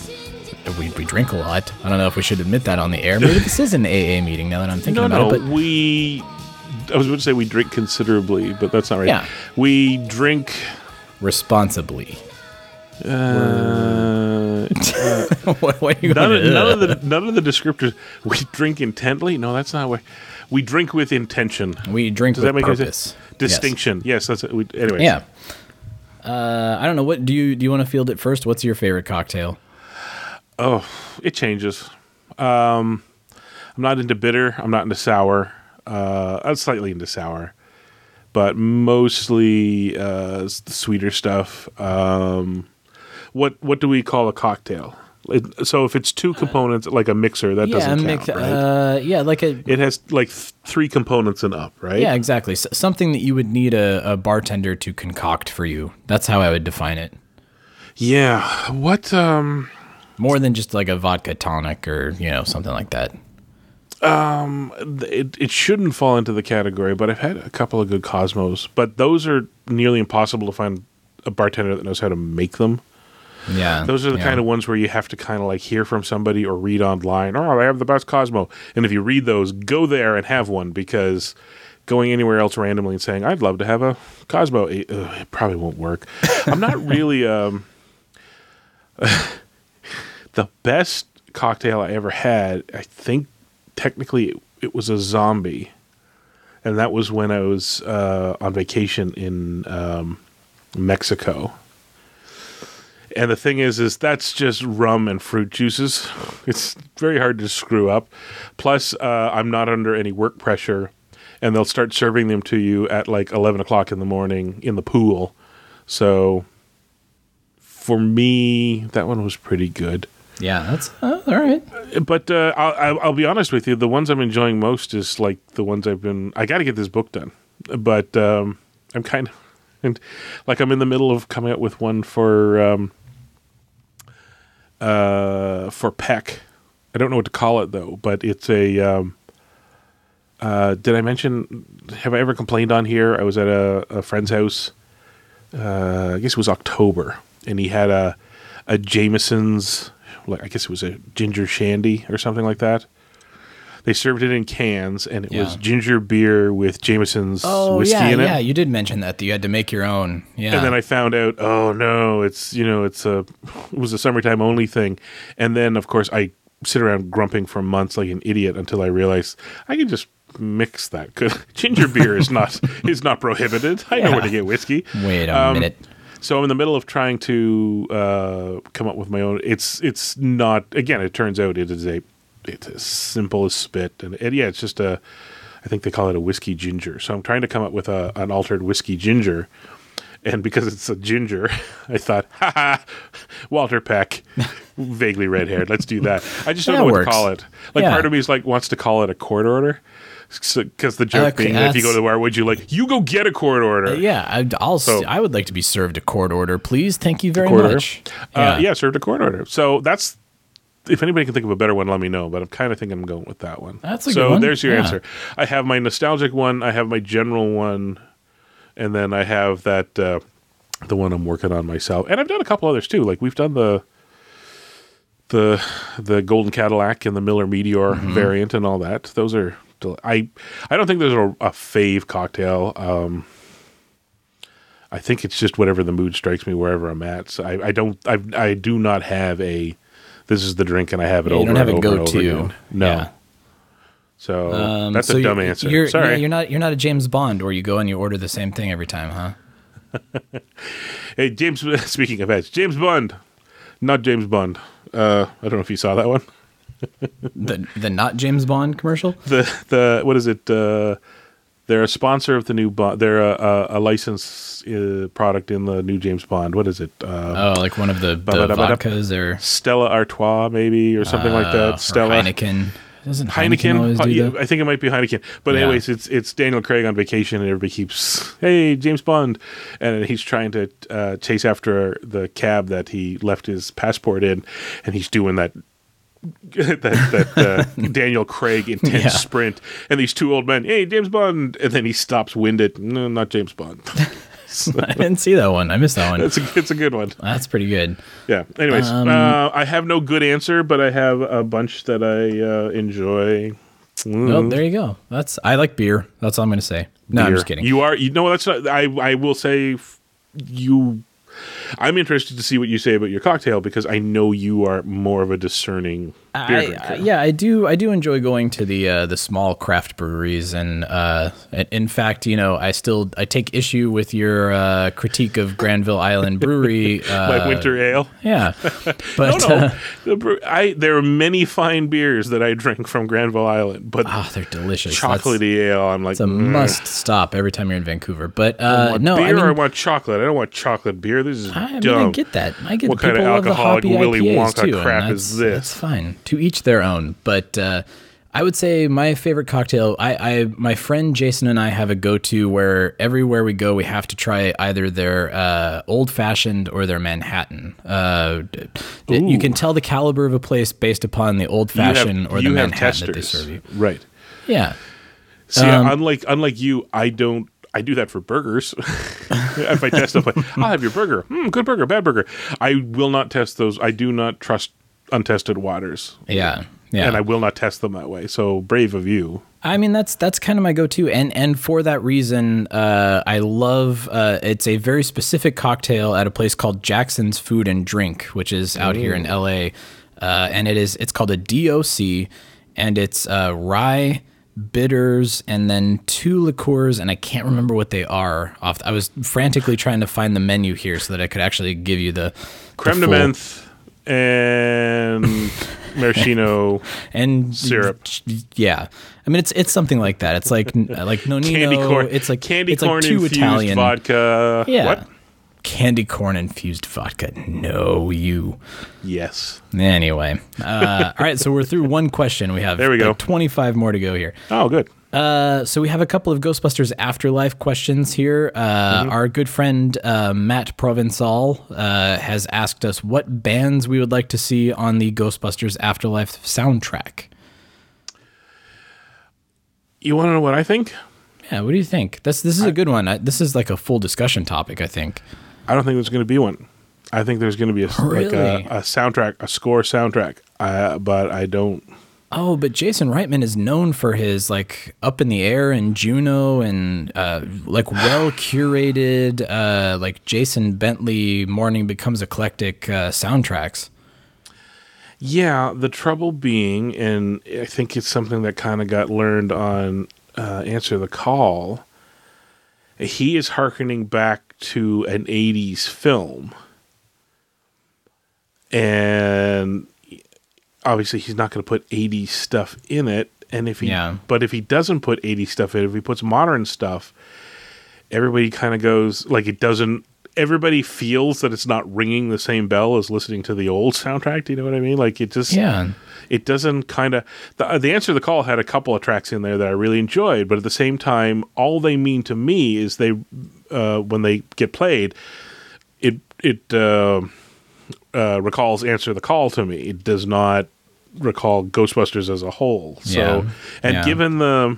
We, we drink a lot. I don't know if we should admit that on the air. Maybe this is an AA meeting now that I'm thinking no, about no. it. But we. I was going to say we drink considerably, but that's not right. Yeah. We drink. responsibly. Uh, what, what are you none, of, none of the none of the descriptors. We drink intently. No, that's not what. We drink with intention. We drink Does with that make purpose. sense? Distinction. Yes, that's it. We, anyways. Yeah. Uh, I don't know. What do you do? You want to field it first? What's your favorite cocktail? Oh, it changes. Um, I'm not into bitter. I'm not into sour. Uh, I'm slightly into sour, but mostly uh, the sweeter stuff. Um, what what do we call a cocktail? It, so if it's two components, like a mixer, that yeah, doesn't count, mix- right? uh, yeah, like a it has like th- three components and up, right? yeah, exactly. S- something that you would need a, a bartender to concoct for you. That's how I would define it. Yeah. What? Um. More than just like a vodka tonic or you know something like that. Um, it, it shouldn't fall into the category, but I've had a couple of good Cosmos. But those are nearly impossible to find a bartender that knows how to make them. Yeah, Those are the yeah. kind of ones where you have to kind of like hear from somebody or read online. Oh, I have the best Cosmo. And if you read those, go there and have one because going anywhere else randomly and saying, I'd love to have a Cosmo, it, ugh, it probably won't work. I'm not really. Um, the best cocktail I ever had, I think technically it, it was a zombie. And that was when I was uh, on vacation in um, Mexico. And the thing is, is that's just rum and fruit juices. It's very hard to screw up. Plus, uh, I'm not under any work pressure, and they'll start serving them to you at like 11 o'clock in the morning in the pool. So, for me, that one was pretty good. Yeah, that's uh, all right. But uh, I'll, I'll, be honest with you, the ones I'm enjoying most is like the ones I've been. I got to get this book done, but um, I'm kind of and like I'm in the middle of coming up with one for um, uh, for Peck. I don't know what to call it though, but it's a. Um, uh, did I mention? Have I ever complained on here? I was at a, a friend's house. Uh, I guess it was October, and he had a a Jameson's. Like I guess it was a ginger shandy or something like that. They served it in cans, and it was ginger beer with Jameson's Oh whiskey yeah, in it. yeah. You did mention that, that you had to make your own. Yeah, And then I found out, oh no, it's you know, it's a it was a summertime only thing. And then of course I sit around grumping for months like an idiot until I realized I can just mix that. Cause ginger beer is not is not prohibited. I know where to get whiskey. wait a Um, minute. So I'm in the middle of trying to uh, come up with my own. It's it's not again. It turns out it is a it's as simple as spit, and, and yeah, it's just a. I think they call it a whiskey ginger. So I'm trying to come up with a an altered whiskey ginger, and because it's a ginger, I thought, ha ha, Walter Peck, vaguely red haired. Let's do that. I just don't That know what works. to call it. Like Yeah. part of me is like wants to call it a court order. Because the joke Okay, being that if you go to the bar, would you like you go get a court order? Yeah, I, I'll. So- I would like to be served a court order, please. Thank you very court order. much. Uh, yeah, served a court order. So that's if anybody can think of a better one, let me know. But I'm kind of thinking I'm going with that one. That's a so good one. there's your Yeah. answer. I have my nostalgic one. I have my general one, and then I have that uh, the one I'm working on myself. And I've done a couple others too. Like we've done the the the Golden Cadillac and the Miller Meteor Mm-hmm. variant and all that. Those are del- I I don't think there's a, a fave cocktail. Um, I think it's just whatever the mood strikes me wherever I'm at. So I, I don't I I do not have a this is the drink and I have it Yeah, you over don't have and a over and over go-to. again. No. Yeah. So Um, that's so a dumb answer. You're, Sorry. yeah, you're not. You're not a James Bond where you go and you order the same thing every time, huh? Hey James speaking of edge, James Bond. Not James Bond. Uh, I don't know if you saw that one. The the not James Bond commercial. The the what is it? Uh, they're a sponsor of the new Bond. They're a, a, a licensed uh, product in the new James Bond. What is it? Uh, Oh, like one of the, the vodkas or Stella Artois, maybe, or something like uh, that. Stella Heineken. Doesn't Heineken, Heineken. Uh, do yeah? I think it might be Heineken. But Yeah. anyways, it's it's Daniel Craig on vacation, and everybody keeps, "Hey, James Bond," and he's trying to uh, chase after the cab that he left his passport in, and he's doing that. that that uh, Daniel Craig intense Yeah. sprint, and these two old men, hey James Bond, and then he stops winded. No, not James Bond. I didn't see that one. I missed that one. it's a it's a good one. That's pretty good. Yeah. Anyways, Um, uh, I have no good answer, but I have a bunch that I uh, enjoy. Mm. Well, there you go. That's I like beer. That's all I'm going to say. No, I'm just kidding. You are, you know, that's not, I, I will say f- you, I'm interested to see what you say about your cocktail because I know you are more of a discerning I. I- yeah, I do. I do enjoy going to the uh, the small craft breweries, and uh, in- fact, you know, I still I take issue with your uh, critique of Granville Island Brewery. Uh, like winter ale. yeah, but no. uh, The I, there are many fine beers that I drink from Granville Island, but ah, they're delicious. That's- chocolatey ale, I'm like, It's a mm. must stop every time you're in Vancouver. But I uh, want no, beer I mean, I want chocolate. I don't want chocolate beer. This is I, I mean, dumb. I get that. I get What kind of alcoholic Willy IPAs Wonka too, crap is this? That's fine. To each their own. But uh, I would say my favorite cocktail. I, I my friend Jason and I have a go-to where everywhere we go, we have to try either their uh, old fashioned or their Manhattan. Uh, you can tell the caliber of a place based upon the old fashioned or the Manhattan that they serve you. Right. Yeah. See, Um, unlike unlike you, I don't. I do that for burgers. if I test stuff, like, I'll have your burger. Mm, good burger, bad burger. I will not test those. I do not trust untested waters. Yeah. Yeah. And I will not test them that way. So brave of you. I mean that's that's kind of my go-to, and and for that reason, uh, I love. Uh, it's a very specific cocktail at a place called Jackson's Food and Drink, which is out here in L.A. Uh, and it is it's called a DOC, and it's uh, rye bitters and then two liqueurs, and I can't remember what they are. Off, I was frantically trying to find the menu here so that I could actually give you the Creme the de menthe and maraschino and syrup. Yeah, I mean it's it's something like that. It's like like nonino. candy corn. It's like candy it's corn like two infused Italian vodka. Yeah. What? Candy corn infused vodka. No, you. Yes. Anyway, uh, all right. So we're through one question. We have There we go. like, twenty-five more to go here. Oh, good. Uh, so we have a couple of Ghostbusters Afterlife questions here. Uh, Our good friend uh, Matt Provençal uh, has asked us what bands we would like to see on the Ghostbusters Afterlife soundtrack. You want to know what I think? Yeah, what do you think? This this is a good one. I, this is like a full discussion topic. I think. I don't think there's going to be one. I think there's going to be a s- like a, a soundtrack, a score soundtrack. Uh, but I don't. Oh, but Jason Reitman is known for his like up in the air and Juno and uh, like well curated, uh, like Jason Bentley Morning Becomes Eclectic uh, soundtracks. Yeah, the trouble being, and I think it's something that kind of got learned on uh, Answer the Call. He is hearkening back to an '80s film, and obviously he's not going to put 80s stuff in it. And if he, Yeah. but if he doesn't put 80s stuff in, if he puts modern stuff, everybody kind of goes like it doesn't. Everybody feels that it's not ringing the same bell as listening to the old soundtrack. Do you know what I mean? Like it just, Yeah. it doesn't kind of. The, the answer to the call had a couple of tracks in there that I really enjoyed, but at the same time, all they mean to me is they, uh, when they get played, it it uh, uh, recalls answer the call to me. It does not recall Ghostbusters as a whole. So, Yeah. and Yeah. given the,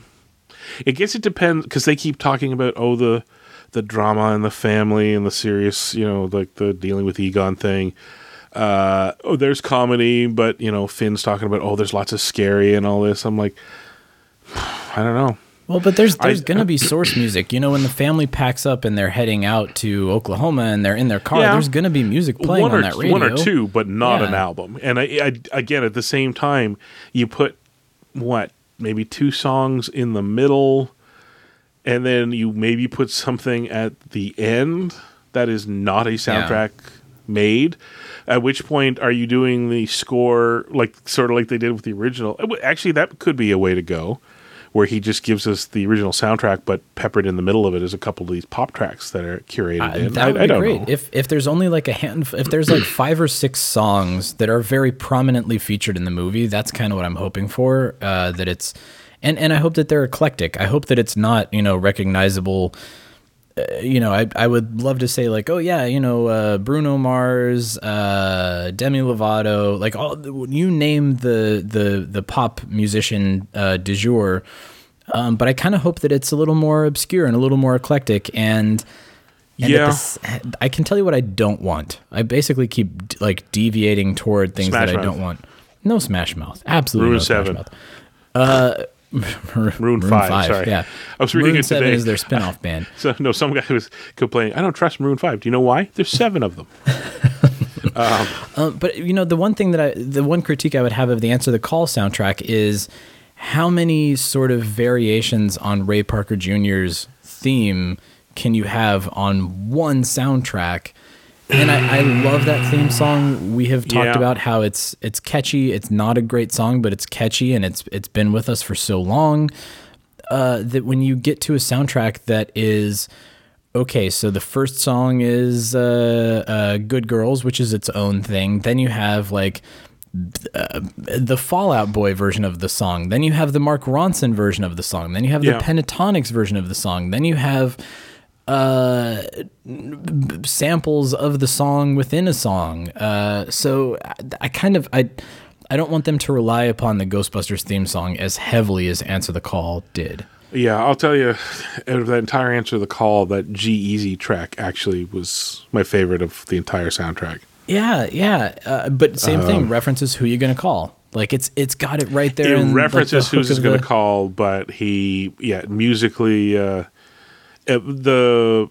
I guess it depends because they keep talking about oh the the drama and the family and the serious you know like the dealing with Egon thing. Uh, oh, there's comedy, but you know Finn's talking about oh there's lots of scary and all this. I'm like, I don't know. Well, but there's there's gonna be source music. You know, when the family packs up and they're heading out to Oklahoma and they're in their car, Yeah. there's gonna be music playing one on that radio. one or two, but not an album. And I, I again at the same time, you put what maybe two songs in the middle, and then you maybe put something at the end that is not a soundtrack made. At which point are you doing the score like sort of like they did with the original? Actually, that could be a way to go. Where he just gives us the original soundtrack, but peppered in the middle of it is a couple of these pop tracks that are curated. Uh, in. that would I, I don't great. know. If if there's only like a hand, if there's like five or six songs that are very prominently featured in the movie, that's kind of what I'm hoping for. Uh, that it's, and and I hope that they're eclectic. I hope that it's not you know recognizable. Uh, you know, I I would love to say like, oh yeah, you know, uh, Bruno Mars, uh, Demi Lovato, like all you name the the the pop musician uh, du jour. Um, but I kind of hope that it's a little more obscure and a little more eclectic and. And Yeah. the s- I can tell you what I don't want. I basically keep like deviating toward things Smash that I don't want. No Smash Mouth. Absolutely no Smash Mouth. Uh, Maroon 5, sorry. Yeah. I was reading Maroon it 7 today. is their spin-off band. So no, some guy was complaining. I don't trust Maroon Five. Do you know why? There's seven of them. Um, but you know, the one thing that I, the one critique I would have of the Answer the Call soundtrack is how many sort of variations on Ray Parker Jr.'s theme can you have on one soundtrack? And I, I love that theme song. We have talked Yeah. about how it's it's catchy. It's not a great song, but it's catchy, and it's it's been with us for so long uh, that when you get to a soundtrack that is okay, so the first song is uh, uh, "Good Girls," which is its own thing. Then you have like uh, the Fall Out Boy version of the song. Then you have the Mark Ronson version of the song. Then you have Yeah. the Pentatonix version of the song. Then you have uh b- samples of the song within a song uh so I, I kind of i i don't want them to rely upon the ghostbusters theme song as heavily as answer the call did Yeah, I'll tell you, out of that entire answer the call, that G-Eazy track actually was my favorite of the entire soundtrack. Yeah, yeah. Uh, but same Um, thing. References who you're gonna call. Like it's it's got it right there. It in, like, references the who's hook is going the- to call, but he, yeah, musically, uh, uh, the,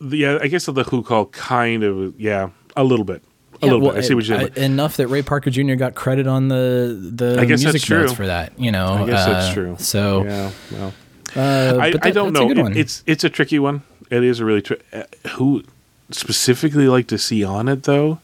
the, yeah, I guess the who call kind of, yeah, a little bit, a Yeah, little well, bit. I see what you're enough that Ray Parker Jr. got credit on the the I guess music that's true. notes for that. You know, I guess that's uh, true. So yeah, well, uh, I, but I don't that's know. It- it's it's a tricky one. It is a really tri- uh, who specifically like to see on it though.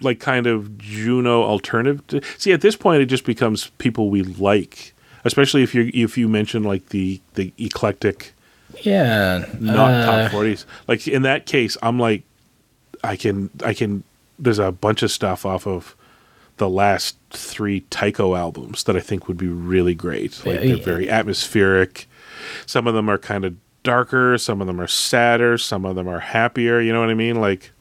Like kind of Juno alternative. See, at this point, it just becomes people we like, especially if you if you mention like the the eclectic, yeah, not uh, top forties. Like in that case, I'm like, I can I can. There's a bunch of stuff off of the last three Tycho albums that I think would be really great. Like they're yeah. very atmospheric. Some of them are kind of darker. Some of them are sadder. Some of them are happier. You know what I mean? Like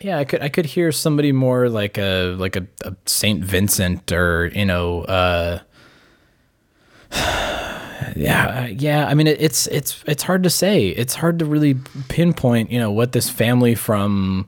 Yeah, I could I could hear somebody more like a like a, a Saint Vincent or you know, uh, yeah, yeah. I mean, it, it's it's it's hard to say. It's hard to really pinpoint. You know what this family from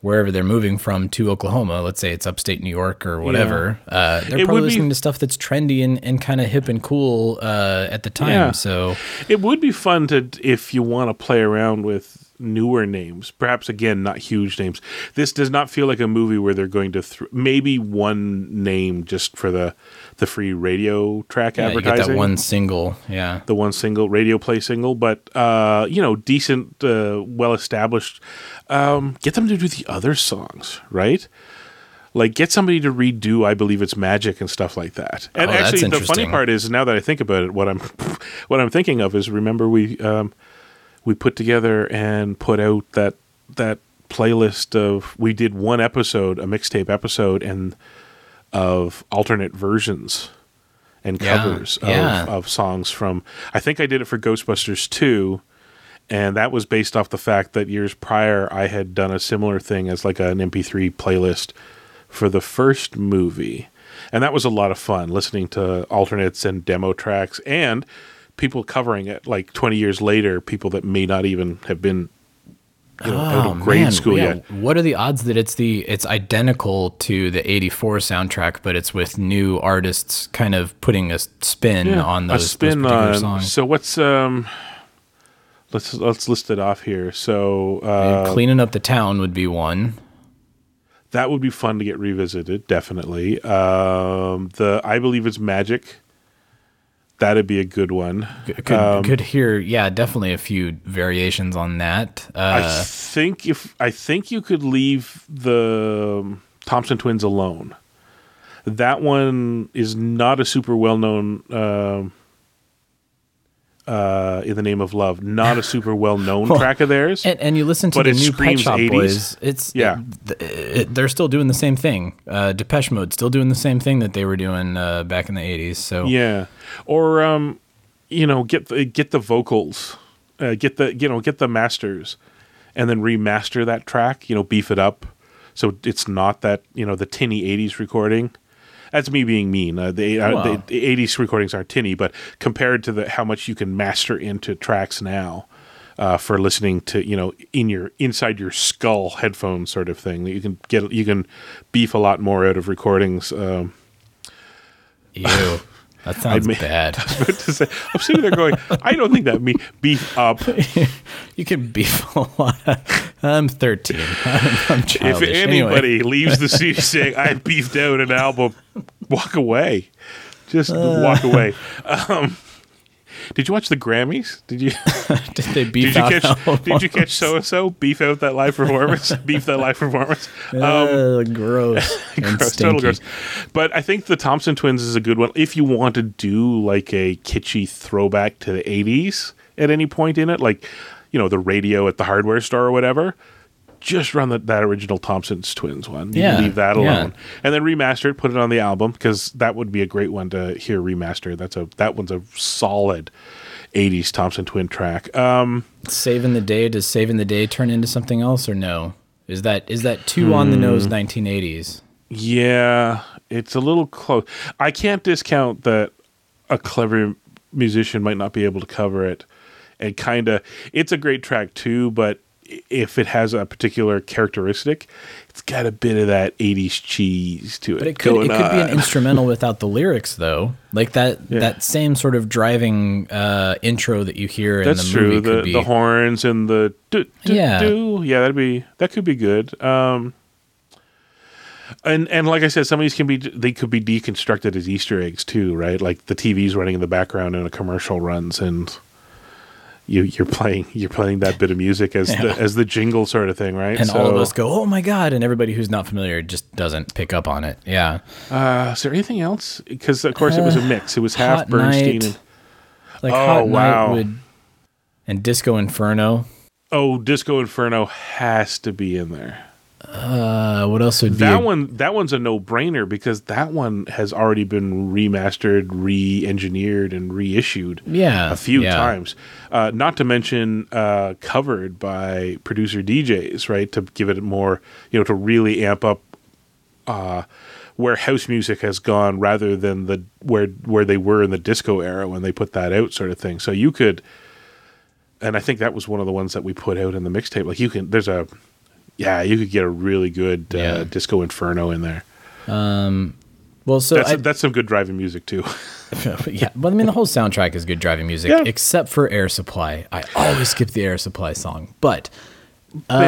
wherever they're moving from to Oklahoma. Let's say it's upstate New York or whatever. Uh, they're It probably would be- listening to stuff that's trendy and, and kind of hip and cool uh, at the time. Yeah. So it would be fun to if you want to play around with newer names. Perhaps again, not huge names. This does not feel like a movie where they're going to thr maybe one name just for the the free radio track yeah, you advertising. get that one single. Yeah. the one single radio play single, but uh, you know, decent, uh, well established. Um, get them to do the other songs, right? Like get somebody to redo "I Believe It's Magic" and stuff like that. And Oh, actually, the funny part is now that I think about it, what I'm what I'm thinking of is remember we um, we put together and put out that that playlist of we did one episode, a mixtape episode, and of alternate versions and Yeah, covers yeah. of, of songs from. I think I did it for Ghostbusters 2, and that was based off the fact that years prior I had done a similar thing as like an MP3 playlist for the first movie. And that was a lot of fun listening to alternates and demo tracks and people covering it like 20 years later, people that may not even have been you know, out of grade Oh, man, school yeah. yet. What are the odds that it's the it's identical to the '84 soundtrack, but it's with new artists kind of putting a spin on those, a spin those particular on. songs? So what's um let's let's list it off here. So uh, Cleaning up the town would be one. that would be fun to get revisited, definitely. Um, the I believe it's magic. That'd be a good one. Could, Um, could hear, yeah, definitely a few variations on that. I Uh, think if I think you could leave the um, Thompson twins alone. That one is not a super well known. Um, uh, in the name of love, not a super well known track of theirs. and, and you listen to the new Pet Shop 80s. Boys. It's Yeah. it- it- they're still doing the same thing. Uh, Depeche Mode still doing the same thing that they were doing uh, back in the '80s. So Yeah, or um, you know, get the get the vocals, uh, get the you know get the masters, and then remaster that track. You know, beef it up so it's not that you know the tinny '80s recording. That's me being mean. Uh, the, uh, Well. the, the '80s recordings aren't tinny, but compared to the how much you can master into tracks now. Uh, for listening to you know in your inside your skull headphone sort of thing that you can get you can beef a lot more out of recordings um, ew, that sounds ma- bad. but to say, I'm sitting there going, I don't think that me beef up. You can beef a lot. I'm 13. I'm, I'm If anybody Anyway, leaves the studio saying I beefed out an album, walk away. Just Uh. walk away. Um, did you watch the Grammys? Did you did they beef did you out catch did you catch so and so beef out that live performance? beef that live performance? Um, Uh, gross. gross, total gross. But I think the Thompson Twins is a good one if you want to do like a kitschy throwback to the '80s at any point in it, like you know the radio at the hardware store or whatever. Just run the, that original Thompson's Twins one. You Yeah, leave that yeah. alone, and then remaster it, put it on the album because that would be a great one to hear remastered. That's a that one's a solid '80s Thompson Twin track. Um, Saving the day. Does saving the day turn into something else or no? Is that is that too on the nose Hmm. 1980s? Yeah, it's a little close. I can't discount that a clever musician might not be able to cover it. And kind of, it's a great track too, but if it has a particular characteristic, it's got a bit of that 80s cheese to it. But it could it could be an instrumental without the lyrics though. Like that Yeah. that same sort of driving uh, intro that you hear in That's the movie true. could The be the horns and the do, do, Yeah. do. yeah, that'd be that could be good. Um, and and like I said, some of these can be they could be deconstructed as Easter eggs too, right? Like the TV's running in the background and a commercial runs, and you you're playing you're playing that bit of music as the as the jingle sort of thing, right? and all of us go, "Oh my god!" And everybody who's not familiar just doesn't pick up on it. Yeah, Uh, is there anything else? Because of course it was a mix. It was half Uh, Hot Bernstein Night. and like Oh, Hot wow. Night would, and Disco Inferno. oh, Disco Inferno has to be in there. Uh, what else would be That a- one, that one's a no-brainer because that one has already been remastered, re-engineered, and reissued. Yeah, a few yeah. times. Uh, not to mention uh, covered by producer DJs, right? To give it more, you know, to really amp up uh, where house music has gone, rather than the where where they were in the disco era when they put that out, sort of thing. So you could, and I think that was one of the ones that we put out in the mixtape. Like you can, there's a, yeah, you could get a really good uh, Yeah. disco inferno in there. Um, well, so That's I, that's some good driving music too. yeah, but I mean the whole soundtrack is good driving music, Yeah. except for Air Supply. I always skip the Air Supply song, but uh,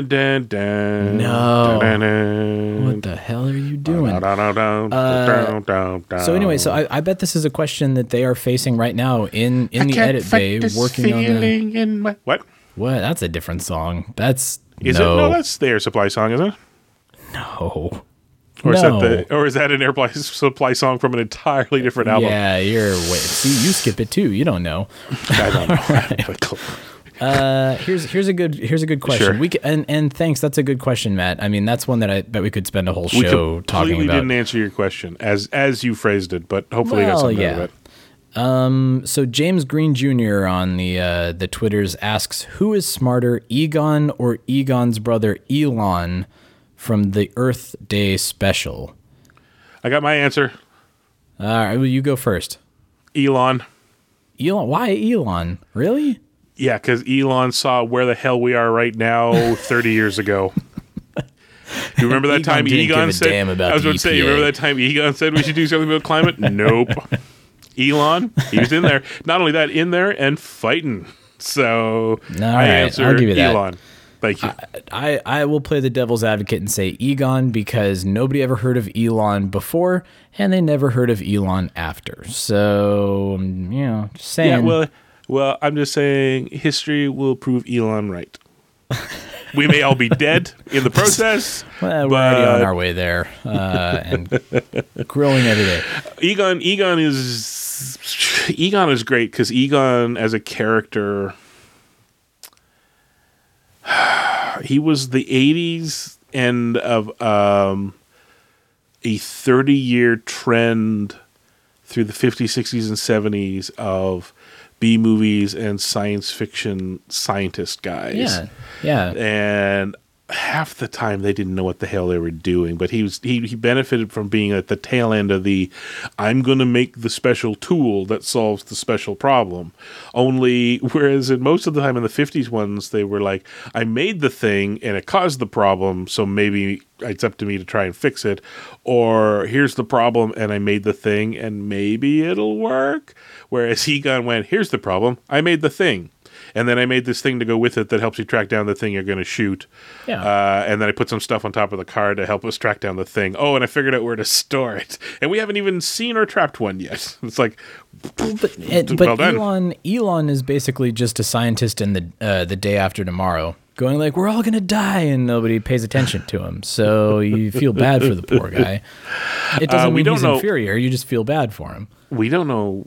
Dun, dun, dun, No. dun, dun, what the hell are you doing? Uh, dun. So anyway, so I, I bet this is a question that they are facing right now in in the edit bay, working on the. in my what What? That's a different song. That's is no, it? No, that's the Air Supply song, isn't it? no. Or is No. that the? Or is that an Air Supply- song from an entirely different album? Yeah, you're wait. See, you skip it too. You don't know. I don't know. Uh, here's here's a good here's a good question. Sure. We c- and and thanks. That's a good question, Matt. I mean, that's one that I bet we could spend a whole show completely talking about. We didn't answer your question as as you phrased it, but hopefully you got Well, something yeah. out of it. So James Green Jr. on the uh, the Twitters asks, "Who is smarter, Egon or Egon's brother Elon from the Earth Day special?" I got my answer. All right, well, you go first. Elon. Elon, why Elon? Really? Yeah, because Elon saw where the hell we are right now 30 years ago. You remember that Egon time Egon said? I was about to say, you remember that time Egon said we should do something about climate? nope. Elon, he was in there. Not only that, in there and fighting. So All I right, answer I'll give you that. Elon. Thank you. I, I will play the devil's advocate and say Egon because nobody ever heard of Elon before and they never heard of Elon after. So, um, you know, just saying. yeah, well, well, I'm just saying history will prove Elon right. we may all be dead in the process. Well, we're already on our way there uh, and growing every day. Egon Egon is Egon is great because Egon as a character he was the 80s end of um, a 30 year trend through the 50s 60s and 70s of B movies and science fiction scientist guys Yeah. Yeah. and half the time they didn't know what the hell they were doing but he was he, he benefited from being at the tail end of the i'm going to make the special tool that solves the special problem. Only whereas in most of the time in the 50s ones they were like i made the thing and it caused the problem so maybe it's up to me to try and fix it or here's the problem and i made the thing and maybe it'll work. Whereas Egon went here's the problem. I made the thing and then I made this thing to go with it that helps you track down the thing you're going to shoot. Yeah. Uh, and then I put some stuff on top of the car to help us track down the thing. Oh, and I figured out where to store it. And we haven't even seen or trapped one yet. It's like, But, it, Well but. Elon Elon is basically just a scientist in the uh, the day after tomorrow, going like, "We're all gonna die," and nobody pays attention to him. So you feel bad for the poor guy. It doesn't Uh, we mean don't he's know- inferior. You just feel bad for him. we don't know.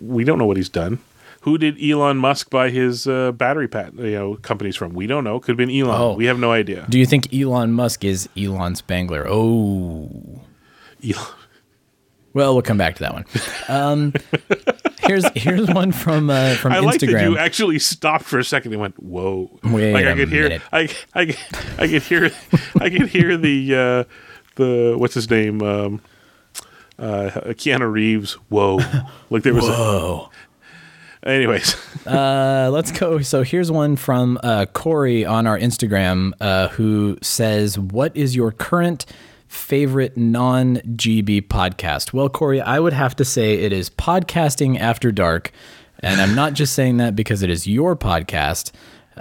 We don't know what he's done. Who did Elon Musk buy his uh, battery patent, you know, companies from? We don't know. Could have been Elon. Oh. We have no idea. Do you think Elon Musk is Elon Spengler? Oh, Elon. well, we'll come back to that one. Um, here's here's one from uh, from I like that Instagram. you actually stopped for a second and went, "Whoa!" Wait like I could hear, minute. I, I, I could hear, I could hear the uh, the what's his name, um, Uh, Keanu Reeves. Whoa. like there was. Whoa. A, anyways, Uh, let's go. So here's one from uh, Corey on our Instagram uh, who says, What is your current favorite non GB podcast? Well, Corey, I would have to say it is Podcasting After Dark. And I'm not just saying that because it is your podcast.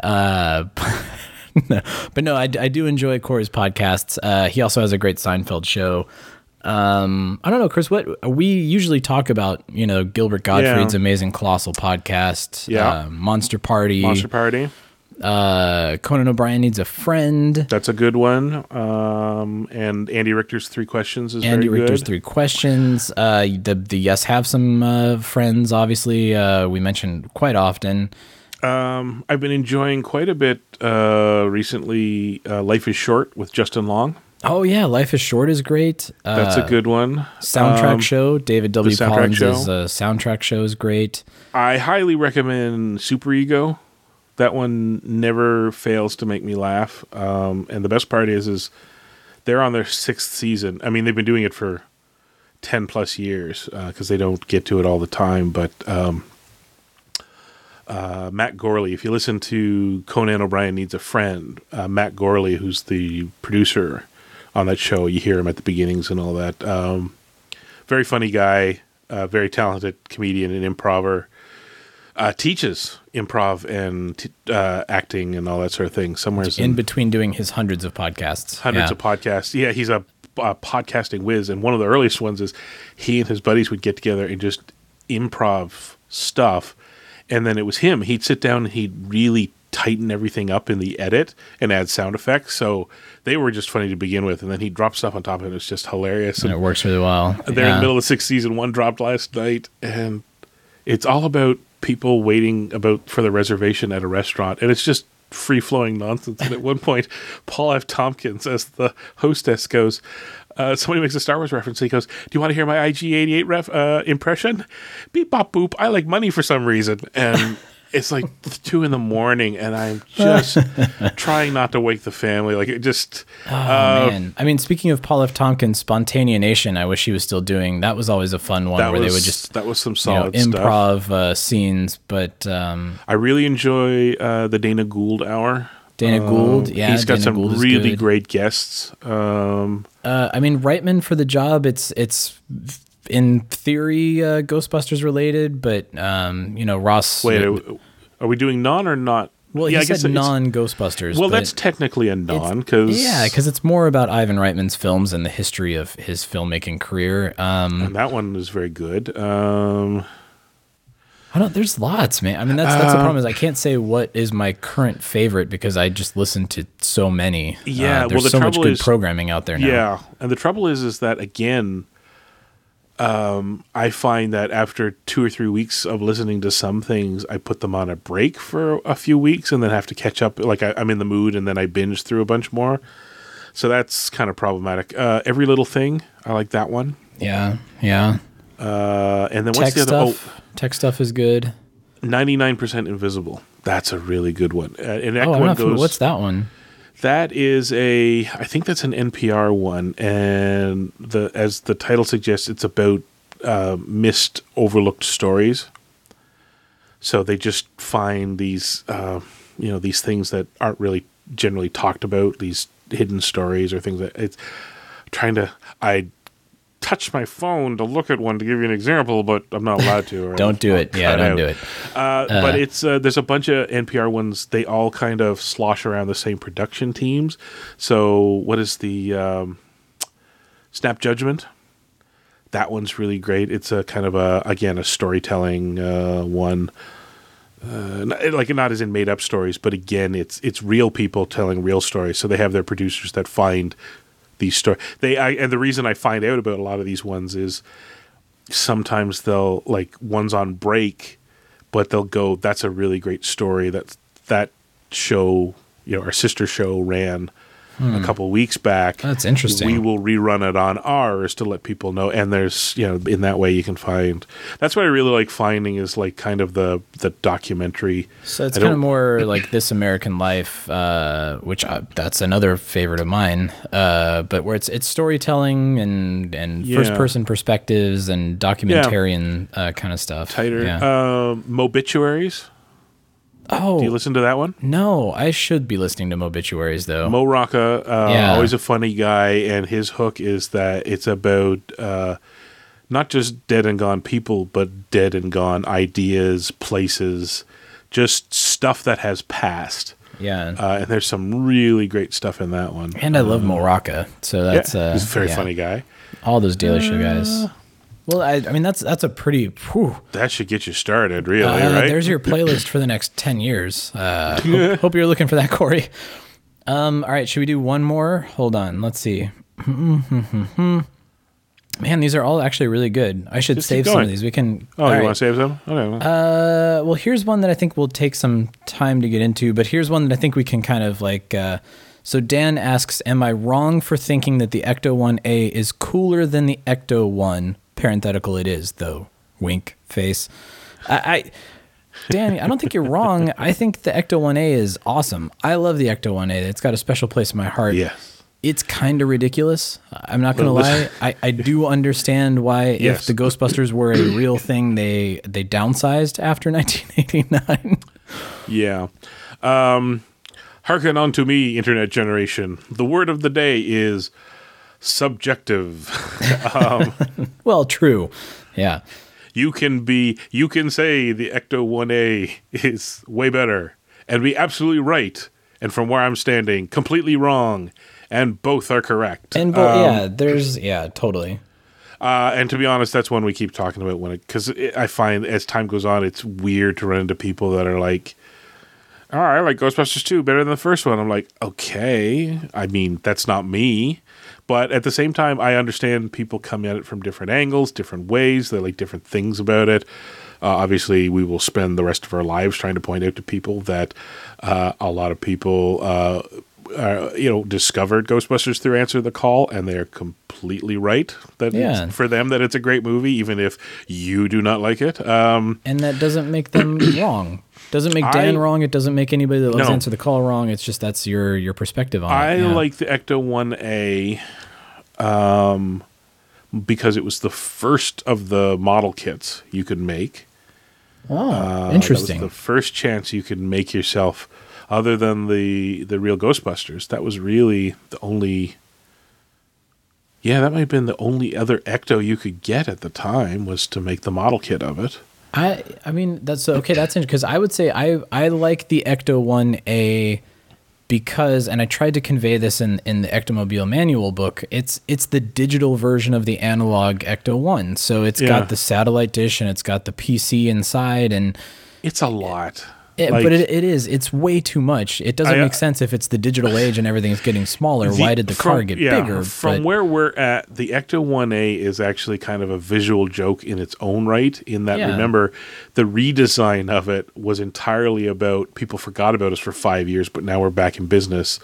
Uh, but no, I, I do enjoy Corey's podcasts. Uh, he also has a great Seinfeld show. Um, I don't know, Chris. What we usually talk about, you know, Gilbert Gottfried's Yeah. amazing colossal podcast, Yeah. uh, Monster Party, Monster Party. uh, Conan O'Brien needs a friend, That's a good one. Um, and Andy Richter's Three Questions is Andy Richter's good. three questions. Uh, the the Yes Have some uh, friends. Obviously, uh, we mentioned quite often. Um, I've been enjoying quite a bit uh, recently. Uh, Life is Short with Justin Long. Oh yeah, Life is Short is great. Uh, That's a good one. soundtrack Um, show. David W. Collins' show. uh, soundtrack show is great. I highly recommend Superego. That one never fails to make me laugh. Um, and the best part is, is they're on their sixth season. I mean, they've been doing it for ten plus years because they don't get to it all the time. But um, uh, Matt Gourley, if you listen to Conan O'Brien Needs a Friend, uh, Matt Gourley, who's the producer on that show, you hear him at the beginnings and all that. Um, very funny guy, uh, very talented comedian and improver. Uh, teaches improv and t- uh, acting and all that sort of thing. Somewhere In between doing his hundreds of podcasts, hundreds Yeah. of podcasts. Yeah, he's a, a podcasting whiz, and one of the earliest ones is he and his buddies would get together and just improv stuff, and then it was him. He'd sit down and he'd really tighten everything up in the edit and add sound effects. So they were just funny to begin with, and then he'd drop stuff on top of it. It's just hilarious. and it works really well. They're in the middle of the sixth season. One dropped last night, and it's all about people waiting about for the reservation at a restaurant, and it's just free flowing nonsense. And at one point, Paul F. Tompkins, as the hostess, goes. Uh, somebody makes a Star Wars reference. He goes, "Do you want to hear my IG88 ref uh, impression? Beep bop boop. I like money for some reason." And it's like two in the morning, and I'm just trying not to wake the family. Like it just. Oh uh, man! I mean, speaking of Paul F. Tompkins, Spontaneanation, I wish he was still doing. That was always a fun one where was they would just that was some you know, solid stuff. improv uh, scenes. But um, I really enjoy uh, the Dana Gould hour. Dana Gould, Um, yeah, he's got Dana some Gould really great guests. Um, uh, I mean, Reitman for the job. It's it's in theory uh, Ghostbusters related, but um, you know Ross. wait, are, are we doing non or not? well, he I said it's- non Ghostbusters. Well, that's technically a non because yeah, because it's more about Ivan Reitman's films and the history of his filmmaking career. Um, that one is very good. Um, I don't. There's lots, man. I mean, that's that's the Uh, problem is I can't say what is my current favorite because I just listen to so many. Yeah, Uh, well, there's the so much good is- programming out there now. yeah, and the trouble is, is that again, um, I find that after two or three weeks of listening to some things, I put them on a break for a few weeks and then have to catch up. Like I, I'm in the mood, and then I binge through a bunch more. So that's kind of problematic. Uh, Every little thing, I like that one. yeah, yeah. Uh, and then what's Tech the other? stuff. Tech stuff is good. Oh, 99% invisible. That's a really good one. Uh, and that Oh, I'm one goes. what's that one? That is a. I think that's an NPR one, and the as the title suggests, it's about uh, missed, overlooked stories. So they just find these, uh, you know, these things that aren't really generally talked about. These hidden stories or things that it's trying to. I touch my phone to look at one to give you an example, but I'm not allowed to. Don't do it. Yeah, don't out. do it. Uh, but it's uh, there's a bunch of NPR ones. They all kind of slosh around the same production teams. So what is the um, Snap Judgment? That one's really great. It's a kind of a again a storytelling uh, one. Uh, like not as in made up stories, but again, it's it's real people telling real stories. So they have their producers that find these stories. They I, and the reason I find out about a lot of these ones is sometimes they'll like one's on break, but they'll go, "That's a really great story." That that show, you know, our sister show ran a couple weeks back. That's interesting. We will rerun it on ours to let people know. And there's you know in that way you can find. That's what I really like finding is like kind of the the documentary. So it's kind of more like This American Life, uh, which uh, that's another favorite of mine. Uh, but where it's it's storytelling and and Yeah. first person perspectives and documentarian uh, kind of stuff. tighter. Yeah. Um, Mobituaries. Oh Do you listen to that one? no, I should be listening to obituaries though. Mo Rocca, uh, Yeah. always a funny guy, and his hook is that it's about uh, not just dead and gone people, but dead and gone ideas, places, just stuff that has passed. yeah. Uh, and there's some really great stuff in that one. and I love Mo Rocca, so that's yeah, uh, he's a very yeah. funny guy. All those Daily Show guys. Well, I, I mean that's that's a pretty. Whew. That should get you started, really, Uh, right? There's your playlist for the next 10 years. Uh, hope, hope you're looking for that, Corey. Um, all right, should we do one more? Hold on, let's see. Man, these are all actually really good. I should Just save some of these. We can. oh, you right. want to save some? Okay. Uh, well, here's one that I think will take some time to get into, but here's one that I think we can kind of like. Uh, so Dan asks, "Am I wrong for thinking that the Ecto One A is cooler than the Ecto One?" Parenthetical, it is though. Wink face. I, I Dan, I don't think you're wrong. I think the Ecto One A is awesome. I love the Ecto One A. It's got a special place in my heart. yes. It's kind of ridiculous. I'm not going to lie. I, I do understand why Yes. if the Ghostbusters were a real thing, they they downsized after 1989. Yeah. Um, hearken unto me, internet generation. The word of the day is subjective. well, true. Yeah. you can be you can say the Ecto 1A is way better and be absolutely right and from where I'm standing completely wrong and both are correct. And bo- Um, yeah, there's yeah, totally. uh, and to be honest, that's one we keep talking about when it because I find as time goes on, it's weird to run into people that are like, "Oh, I like Ghostbusters 2 better than the first one." I'm like, "Okay, I mean that's not me." But at the same time, I understand people come at it from different angles, different ways. They like different things about it. Uh, obviously, we will spend the rest of our lives trying to point out to people that uh, a lot of people, uh, uh, you know, discovered Ghostbusters through Answer the Call, and they're completely right that Yeah. for them that it's a great movie, even if you do not like it. Um, And that doesn't make them wrong. Doesn't make Dan I- wrong. It doesn't make anybody that loves No. Answer the Call wrong. It's just that's your your perspective on I it. yeah. like the Ecto One A, um, because it was the first of the model kits you could make. Oh, Uh, interesting. The first chance you could make yourself, other than the the real Ghostbusters. That was really the only. Yeah, that might have been the only other Ecto you could get at the time was to make the model kit of it. I I mean that's okay. That's interesting because I would say I I like the Ecto One A because and I tried to convey this in in the Ectomobile manual book. It's it's the digital version of the analog Ecto One. So it's Yeah. got the satellite dish and it's got the PC inside and. It's a lot. It, Like- but it, it is. It's way too much. It doesn't I, make sense if it's the digital age and everything's getting smaller. Why did the car get yeah, bigger? From But- where we're at, the Ecto 1A is actually kind of a visual joke in its own right. In that, Yeah. remember, the redesign of it was entirely about people forgot about us for five years, but now we're back in business.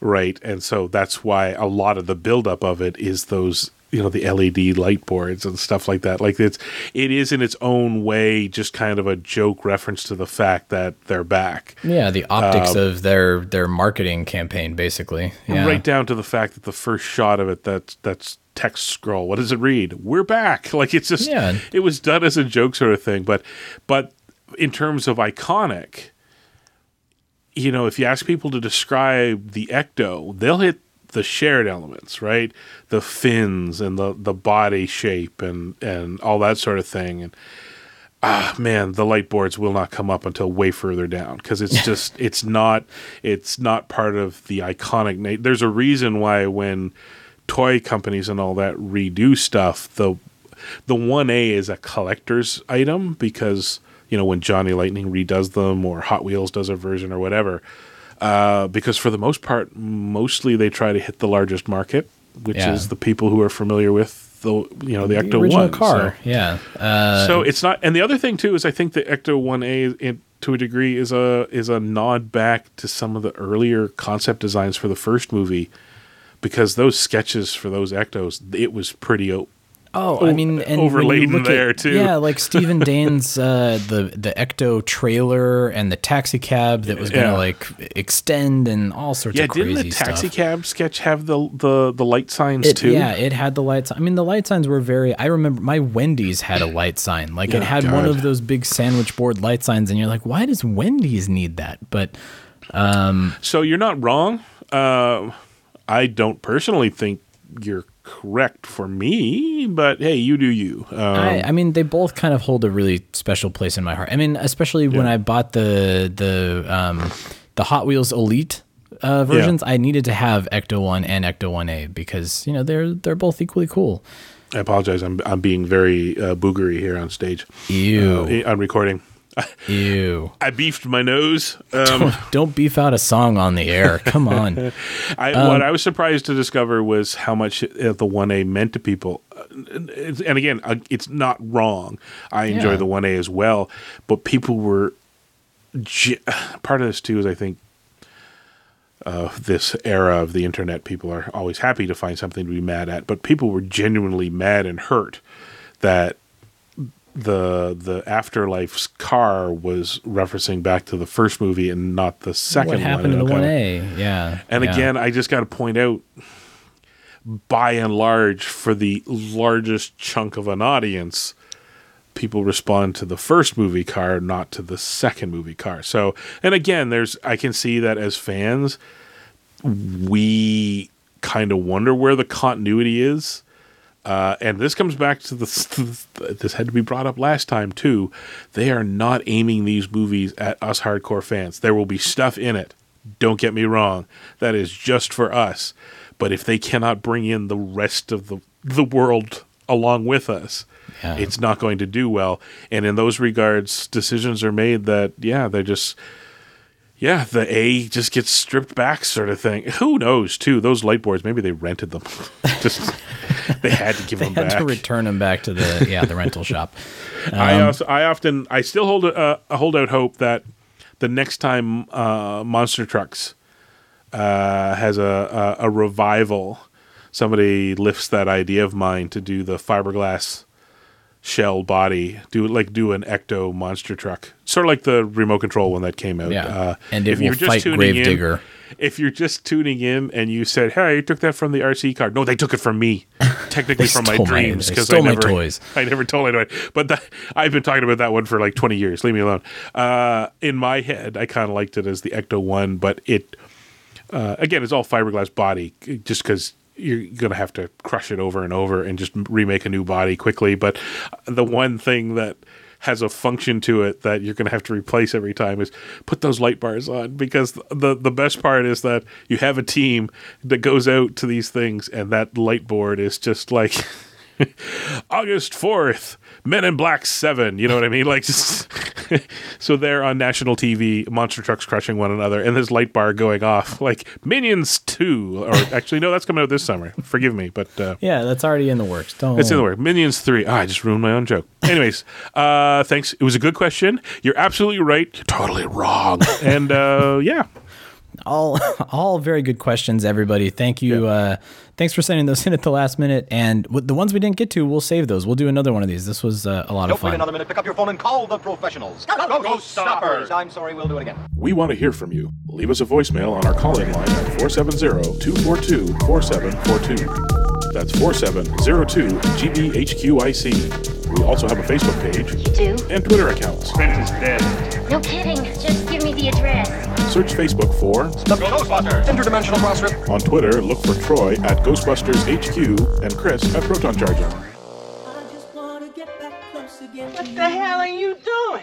Right. And so that's why a lot of the buildup of it is those, you know, the LED light boards and stuff like that. Like it's, it is in its own way just kind of a joke reference to the fact that they're back. yeah, the optics uh, of their their marketing campaign, basically. Yeah. right down to the fact that the first shot of it that's that's text scroll what does it read we're back like it's just Yeah. it was done as a joke sort of thing but but in terms of iconic you know if you ask people to describe the ecto they'll hit the shared elements right? The fins and the the body shape and and all that sort of thing. And ah man the light boards will not come up until way further down because it's just it's not it's not part of the iconic na- there's a reason why when toy companies and all that redo stuff the the 1a is a collector's item because you know when johnny lightning redoes them or hot wheels does a version or whatever uh, because for the most part mostly they try to hit the largest market which Yeah. is the people who are familiar with the you know the, the ecto original 1 car. so- yeah. Uh, so it's not, and the other thing too is I think the Ecto One A to a degree is a is a nod back to some of the earlier concept designs for the first movie because those sketches for those ectos it was pretty o- Oh, I mean, and overlaid there, at, too. Yeah, like Stephen Dane's uh, the the Ecto trailer and the taxi cab that was going to Yeah. like extend and all sorts yeah of crazy didn't the taxi stuff. cab sketch have the the the light signs It, too yeah, it had the light sign. I mean, the light signs were very. I remember my Wendy's had a light sign. Like it Oh, had one of those big sandwich board light signs, and you're like, why does Wendy's need that? But um, So you're not wrong. Uh, I don't personally think you're correct for me, but hey, you do you. Um, I, I mean, they both kind of hold a really special place in my heart. I mean, especially when I bought the the um, the Hot Wheels Elite uh, versions, I needed to have Ecto One and Ecto One A because you know they're they're both equally cool. I apologize. I'm I'm being very uh, boogery here on stage. Ew, Uh, on recording. Ew! I beefed my nose. Um, Don't beef out a song on the air. Come on. I, Um, what I was surprised to discover was how much uh, the one A meant to people. Uh, And again, uh, it's not wrong. I enjoy Yeah. the one A as well, but people were part of this too. Is I think uh, this era of the internet, people are always happy to find something to be mad at, but people were genuinely mad and hurt that the the afterlife's car was referencing back to the first movie and not the second what one. happened to And the One A? Yeah. and yeah. again, I just got to point out, by and large, for the largest chunk of an audience, people respond to the first movie car, not to the second movie car. So, and again, there's I can see that as fans, we kind of wonder where the continuity is. Uh, and this comes back to the. This had to be brought up last time too. They are not aiming these movies at us hardcore fans. There will be stuff in it. Don't get me wrong. That is just for us. But if they cannot bring in the rest of the the world along with us, Yeah. it's not going to do well. And in those regards, decisions are made that yeah, they're just yeah, the A just gets stripped back, sort of thing. Who knows? Too those light boards, maybe they rented them. just they had to give them back. had back. to return them back to the yeah the rental shop. I Um, also, I often, I still hold a, a hold out hope that the next time uh, Monster Trucks uh, has a, a a revival, somebody lifts that idea of mine to do the fiberglass shell body, do like do an ecto monster truck, sort of like the remote control one that came out. Yeah. Uh, And if you're just tuning in- Gravedigger. If you're just tuning in and you said, "Hey, you took that from the RC car," no, they took it from me, technically from my dreams because I never, toys. I never told anyone. But that, I've been talking about that one for like 20 years. Leave me alone. Uh, in my head, I kind of liked it as the Ecto one, but it uh, again, it's all fiberglass body, just because you're gonna have to crush it over and over and just remake a new body quickly. But the one thing that has a function to it that you're gonna have to replace every time is put those light bars on because the the best part is that you have a team that goes out to these things and that light board is just like August 4th, Men in Black 7. You know what I mean? Like, just so they're on national TV, monster trucks crushing one another, and this light bar going off. Like, Minions 2. Or actually, no, that's coming out this summer. Forgive me, but uh, Yeah, that's already in the works. Don't. it's in the work. Minions 3. Ah, I just ruined my own joke. Anyways, uh, thanks. It was a good question. You're absolutely right. You're totally wrong. And uh, yeah. All all very good questions everybody thank you uh thanks for sending those in at the last minute and w- the ones we didn't get to we'll save those we'll do another one of these this was uh, a lot of Don't wait fun another minute. Pick up your phone and call the professionals. Go, go, go, stoppers! I'm sorry, we'll do it again. We want to hear from you. Leave us a voicemail on our call-in line at 470-242-4742. That's 4702-GBHQIC. We also have a Facebook page Do? and Twitter accounts. Brent is dead. No kidding. Just give me the address. Search Facebook for, The Ghostbusters! Interdimensional Crossrip. on Twitter, look for Troy at Ghostbusters HQ and Chris at Proton Charger. What the hell are you doing?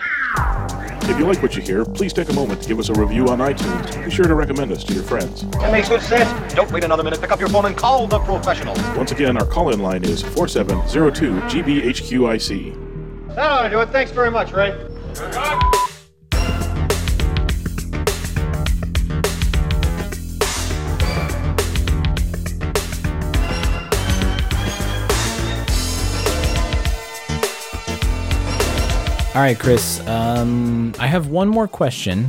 If you like what you hear, please take a moment to give us a review on iTunes. Be sure to recommend us to your friends. That makes good sense. Don't wait another minute. Pick up your phone and call the professionals. Once again, our call-in line is 4702-GBHQIC. That ought to do it. Thanks very much, Ray. All right, Chris. Um, I have one more question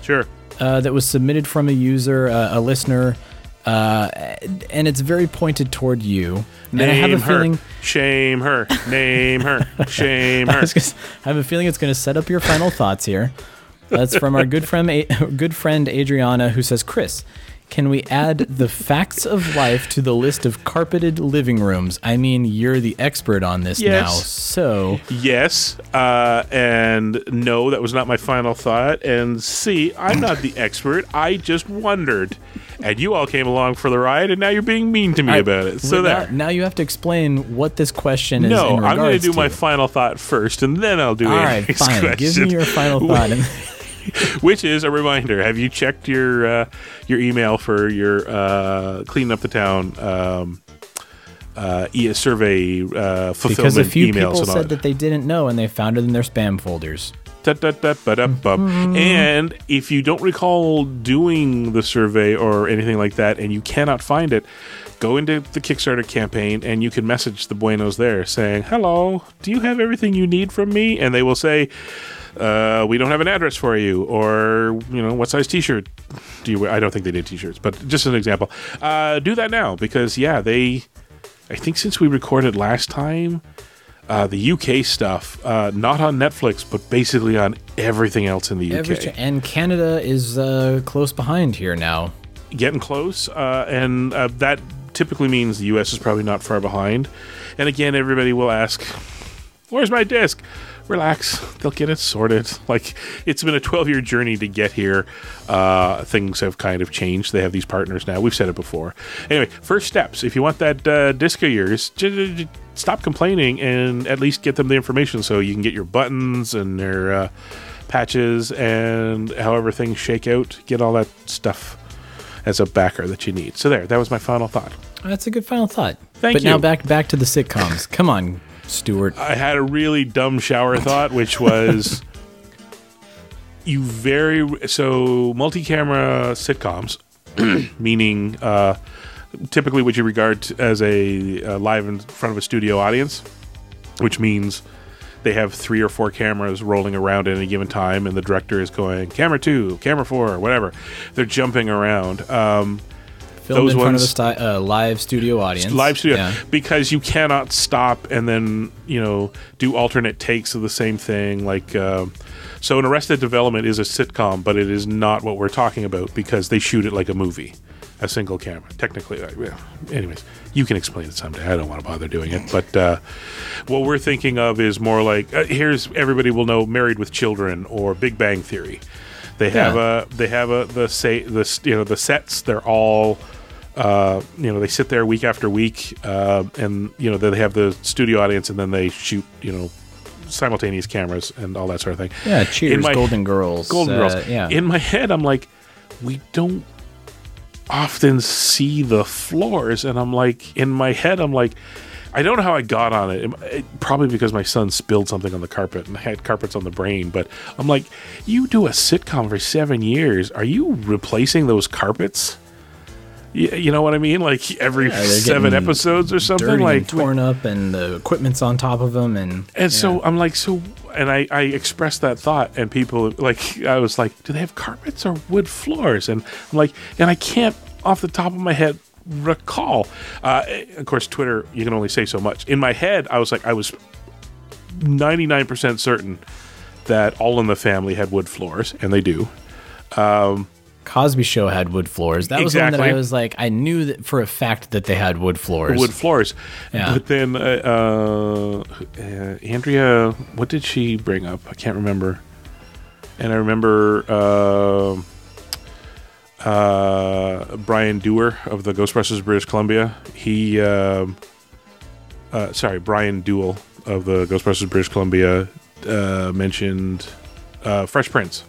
Sure. uh, that was submitted from a user, uh, a listener, uh, and it's very pointed toward you. Name and I have a her. feeling. Shame her. Name her. Shame her. was gonna- I have a feeling it's going to set up your final thoughts here. That's from our good friend, good friend Adriana, who says, "Chris, can we add the facts of life to the list of carpeted living rooms? I mean, you're the expert on this Yes. now, so Yes, uh, and no, that was not my final thought. And C, I'm not the expert. I just wondered, and you all came along for the ride, and now you're being mean to me I- about it. So now, there. now you have to explain what this question is. No, in I'm going to do my final thought first, and then I'll do All a right, next fine. Give me your final thought. Which is a reminder: Have you checked your uh, your email for your uh, cleaning up the town um, uh, e- survey uh, fulfillment because a few emails people said that they didn't know and they found it in their spam folders. Mm-hmm. And if you don't recall doing the survey or anything like that, and you cannot find it, go into the Kickstarter campaign and you can message the Buenos there saying, "Hello, do you have everything you need from me?" And they will say, uh, "We don't have an address for you," or you know, "What size T-shirt do you wear?" I don't think they did T-shirts, but just an example. Uh, do that now because yeah, they. I think since we recorded last time, uh, the UK stuff, uh, not on Netflix, but basically on everything else in the UK. And Canada is uh, close behind here now. Getting close, uh, and uh, that typically means the US is probably not far behind. And again, everybody will ask, "Where's my disc?" Relax, they'll get it sorted. Like it's been a 12 year journey to get here. Uh, things have kind of changed. They have these partners now. We've said it before. Anyway, first steps. If you want that uh, disc of yours, j- j- stop complaining and at least get them the information so you can get your buttons and their uh, patches and however things shake out. Get all that stuff as a backer that you need. So there, that was my final thought. That's a good final thought. Thank you. but now back back to the sitcoms. Come on, Stuart. I had a really dumb shower thought, which was you very so multi-camera sitcoms, meaning uh, typically what you regard as a uh, live in front of a studio audience, which means they have three or four cameras rolling around at any given time, and the director is going camera two, camera four, whatever. They're jumping around. Um, Filmed those in front of a ones- sti- uh, live studio audience. live studio Yeah. because you cannot stop and then you know do alternate takes of the same thing like um so an arrested development is a sitcom but it is not what we're talking about because they shoot it like a movie a single camera technically uh, yeah. anyways you can explain it someday i don't want to bother doing it but uh, what we're thinking of is more like uh, here's everybody will know married with children or big bang theory they have Yeah. a they have a the say the you know the sets they're all uh, you know they sit there week after week uh, and you know they have the studio audience and then they shoot you know simultaneous cameras and all that sort of thing Yeah, Cheers, In my- Golden Girls. golden uh, girls Yeah. in my head i'm like we don't often see the floors and i'm like in my head i'm like i don't know how i got on it. It- it- probably because my son spilled something on the carpet and I had carpets on the brain but i'm like you do a sitcom for seven years are you replacing those carpets you, you know what i mean like every Yeah, seven episodes or something like torn up, and the equipment's on top of them, and and so I'm like, so, and I, I expressed that thought, and people like, I was like, do they have carpets or wood floors? And I'm like, and I can't off the top of my head recall. Uh, of course, Twitter, you can only say so much. In my head, I was like, I was 99% certain that All in the Family had wood floors, and they do. Cosby Show had wood floors. That was one that I was like, I knew that for a fact that they had wood floors. wood floors. Yeah. But then uh, uh, uh, Andrea, what did she bring up? I can't remember. And I remember uh, uh, Brian Dewar of the Ghostbusters British Columbia. He, um, uh, sorry, Brian Duell of the Ghostbusters British Columbia uh, mentioned uh, Fresh Prince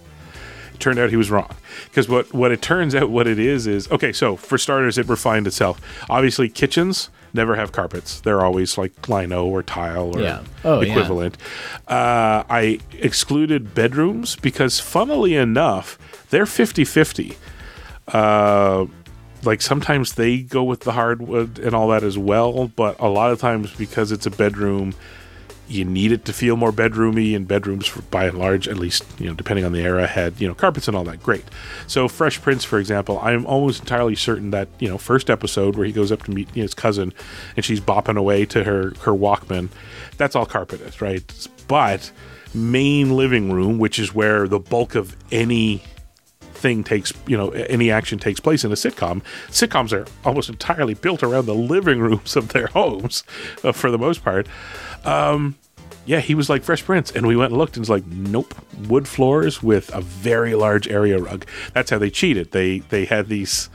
turned out he was wrong. Because what what it turns out what it is is okay so for starters it refined itself. Obviously kitchens never have carpets. They're always like lino or tile or Yeah. Oh, yeah. equivalent. Uh, i excluded bedrooms because funnily enough they're 50-50 uh, like sometimes they go with the hardwood and all that as well but a lot of times because it's a bedroom you need it to feel more bedroomy, and bedrooms, for, by and large, at least you know, depending on the era, had you know carpets and all that. Great. So Fresh Prince, for example, I'm almost entirely certain that you know first episode where he goes up to meet his cousin, and she's bopping away to her her Walkman, that's all carpeted, right? But main living room, which is where the bulk of any thing takes, you know, any action takes place in a sitcom. Sitcoms are almost entirely built around the living rooms of their homes, uh, for the most part. Um, yeah, he was like Fresh Prince, and we went and looked, and it's like, nope, wood floors with a very large area rug. That's how they cheated. They they had these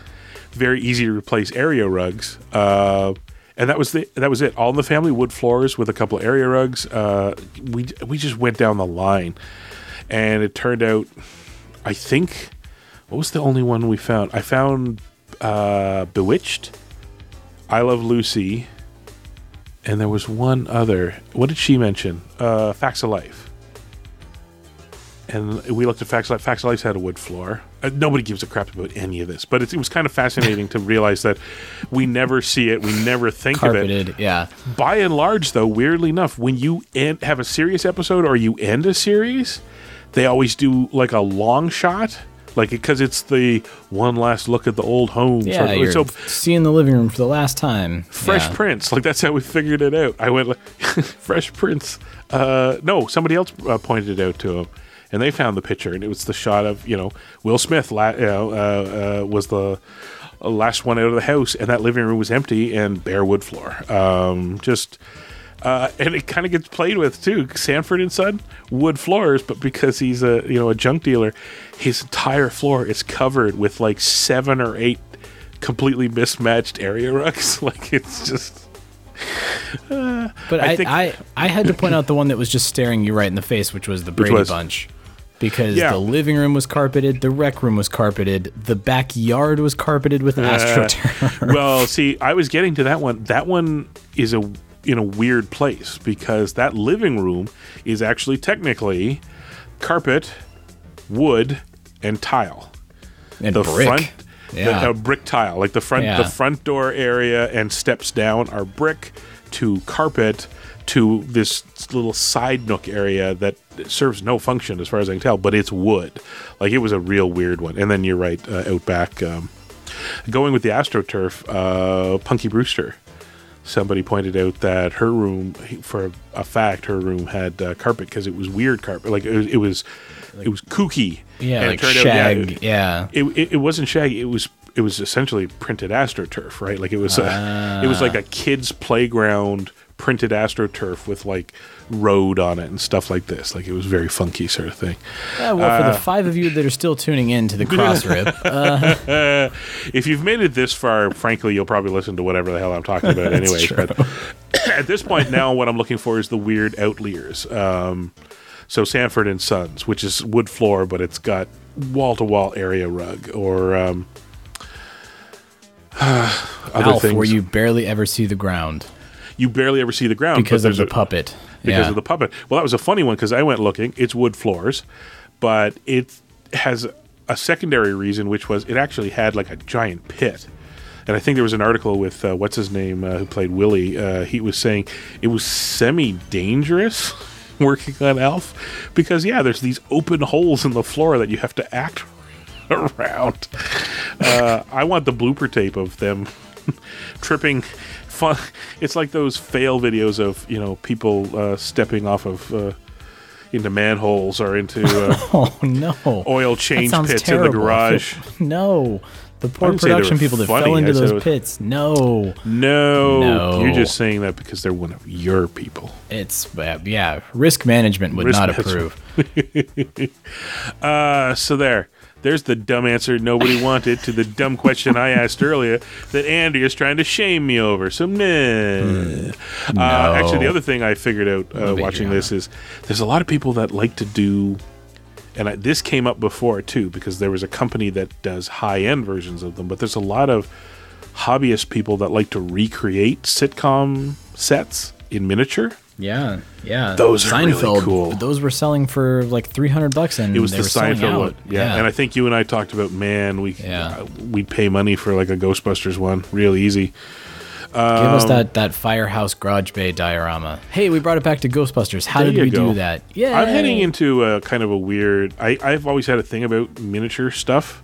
very easy to replace area rugs. Uh, and that was the that was it. All in the family wood floors with a couple area rugs. Uh, we we just went down the line, and it turned out, I think, what was the only one we found? I found uh, Bewitched, I Love Lucy, and there was one other. What did she mention? Uh, Facts of Life. And we looked at Facts of Life. Facts of Life had a wood floor. Uh, nobody gives a crap about any of this, but it, it was kind of fascinating to realize that we never see it, we never think of Carpeted, it. yeah. By and large, though, weirdly enough, when you end, have a serious episode or you end a series, they always do like a long shot, like because it's the one last look at the old home. Yeah, sort of- you're so seeing the living room for the last time. Fresh Yeah. Prince, like that's how we figured it out. I went like, Fresh Prince. Uh, no, somebody else uh, pointed it out to him, and they found the picture, and it was the shot of you know Will Smith. La- you know, uh, uh, was the last one out of the house, and that living room was empty and bare wood floor. Um, just. Uh, and it kind of gets played with too. Sanford and Son, wood floors, but because he's a you know a junk dealer, his entire floor is covered with like seven or eight completely mismatched area rugs. like it's just. Uh, But I I, think- I, I, had to point out the one that was just staring you right in the face, which was the Brady was? Bunch. Because Yeah. the living room was carpeted, the rec room was carpeted, the backyard was carpeted with an AstroTurf. well, see, I was getting to that one. That one is a in a weird place because that living room is actually technically carpet, wood, and tile. and the brick. front yeah. the, a brick tile like the front Yeah. the front door area and steps down are brick to carpet to this little side nook area that serves no function as far as I can tell, but it's wood. Like it was a real weird one. And then you're right, uh, out back, um, going with the AstroTurf, uh, Punky Brewster. Somebody pointed out that her room, for a fact, her room had uh, carpet because it was weird carpet. Like it was, it was, it was kooky. yeah, And it like out, shag. yeah. it, it, it wasn't shaggy. It was it was essentially printed astroturf, right? Like it was a, it was like a kid's playground printed astroturf with like road on it and stuff like this. Like it was very funky sort of thing. Yeah, well, Uh, for the five of you that are still tuning in to the cross rip, uh, If you've made it this far, frankly, you'll probably listen to whatever the hell I'm talking about anyway. But at this point now, what I'm looking for is the weird outliers. Um, so Sanford and Sons, which is wood floor, but it's got wall to wall area rug, or um, other Alf, things. where you barely ever see the ground you barely ever see the ground because of the there's a- puppet. because yeah. of the puppet. Well, that was a funny one because I went looking. It's wood floors, but it has a secondary reason, which was it actually had like a giant pit. And I think there was an article with uh, what's his name uh, who played Willie. Uh, he was saying it was semi-dangerous working on Alf because yeah, there's these open holes in the floor that you have to act around. Uh, I want the blooper tape of them tripping. Fun. It's like those fail videos of you know people uh, stepping off of uh, into manholes or into uh, Oh no! oil change pits terrible. in the garage. No, the poor didn't say they production people that funny. fell into those was- pits. No, No, No. you're just saying that because they're one of your people. it's uh, yeah. Risk management would Risk not management. approve. Uh, so there. There's the dumb answer nobody wanted to the dumb question I asked earlier that Andy is trying to shame me over. So, nah. Uh, actually, the other thing I figured out uh, watching this is there's a lot of people that like to do, and I, this came up before too, because there was a company that does high end versions of them, but there's a lot of hobbyist people that like to recreate sitcom sets in miniature. Yeah, yeah. Those are really cool. Those were selling for like three hundred bucks, and It was the Seinfeld one, yeah. And I think you and I talked about, man, we Yeah. uh, we'd pay money for like a Ghostbusters one, real easy. Give us Um, that that firehouse garage bay diorama. Hey, we brought it back to Ghostbusters. How did we go. do that? Yeah, I'm heading into a kind of a weird. I, I've always had a thing about miniature stuff.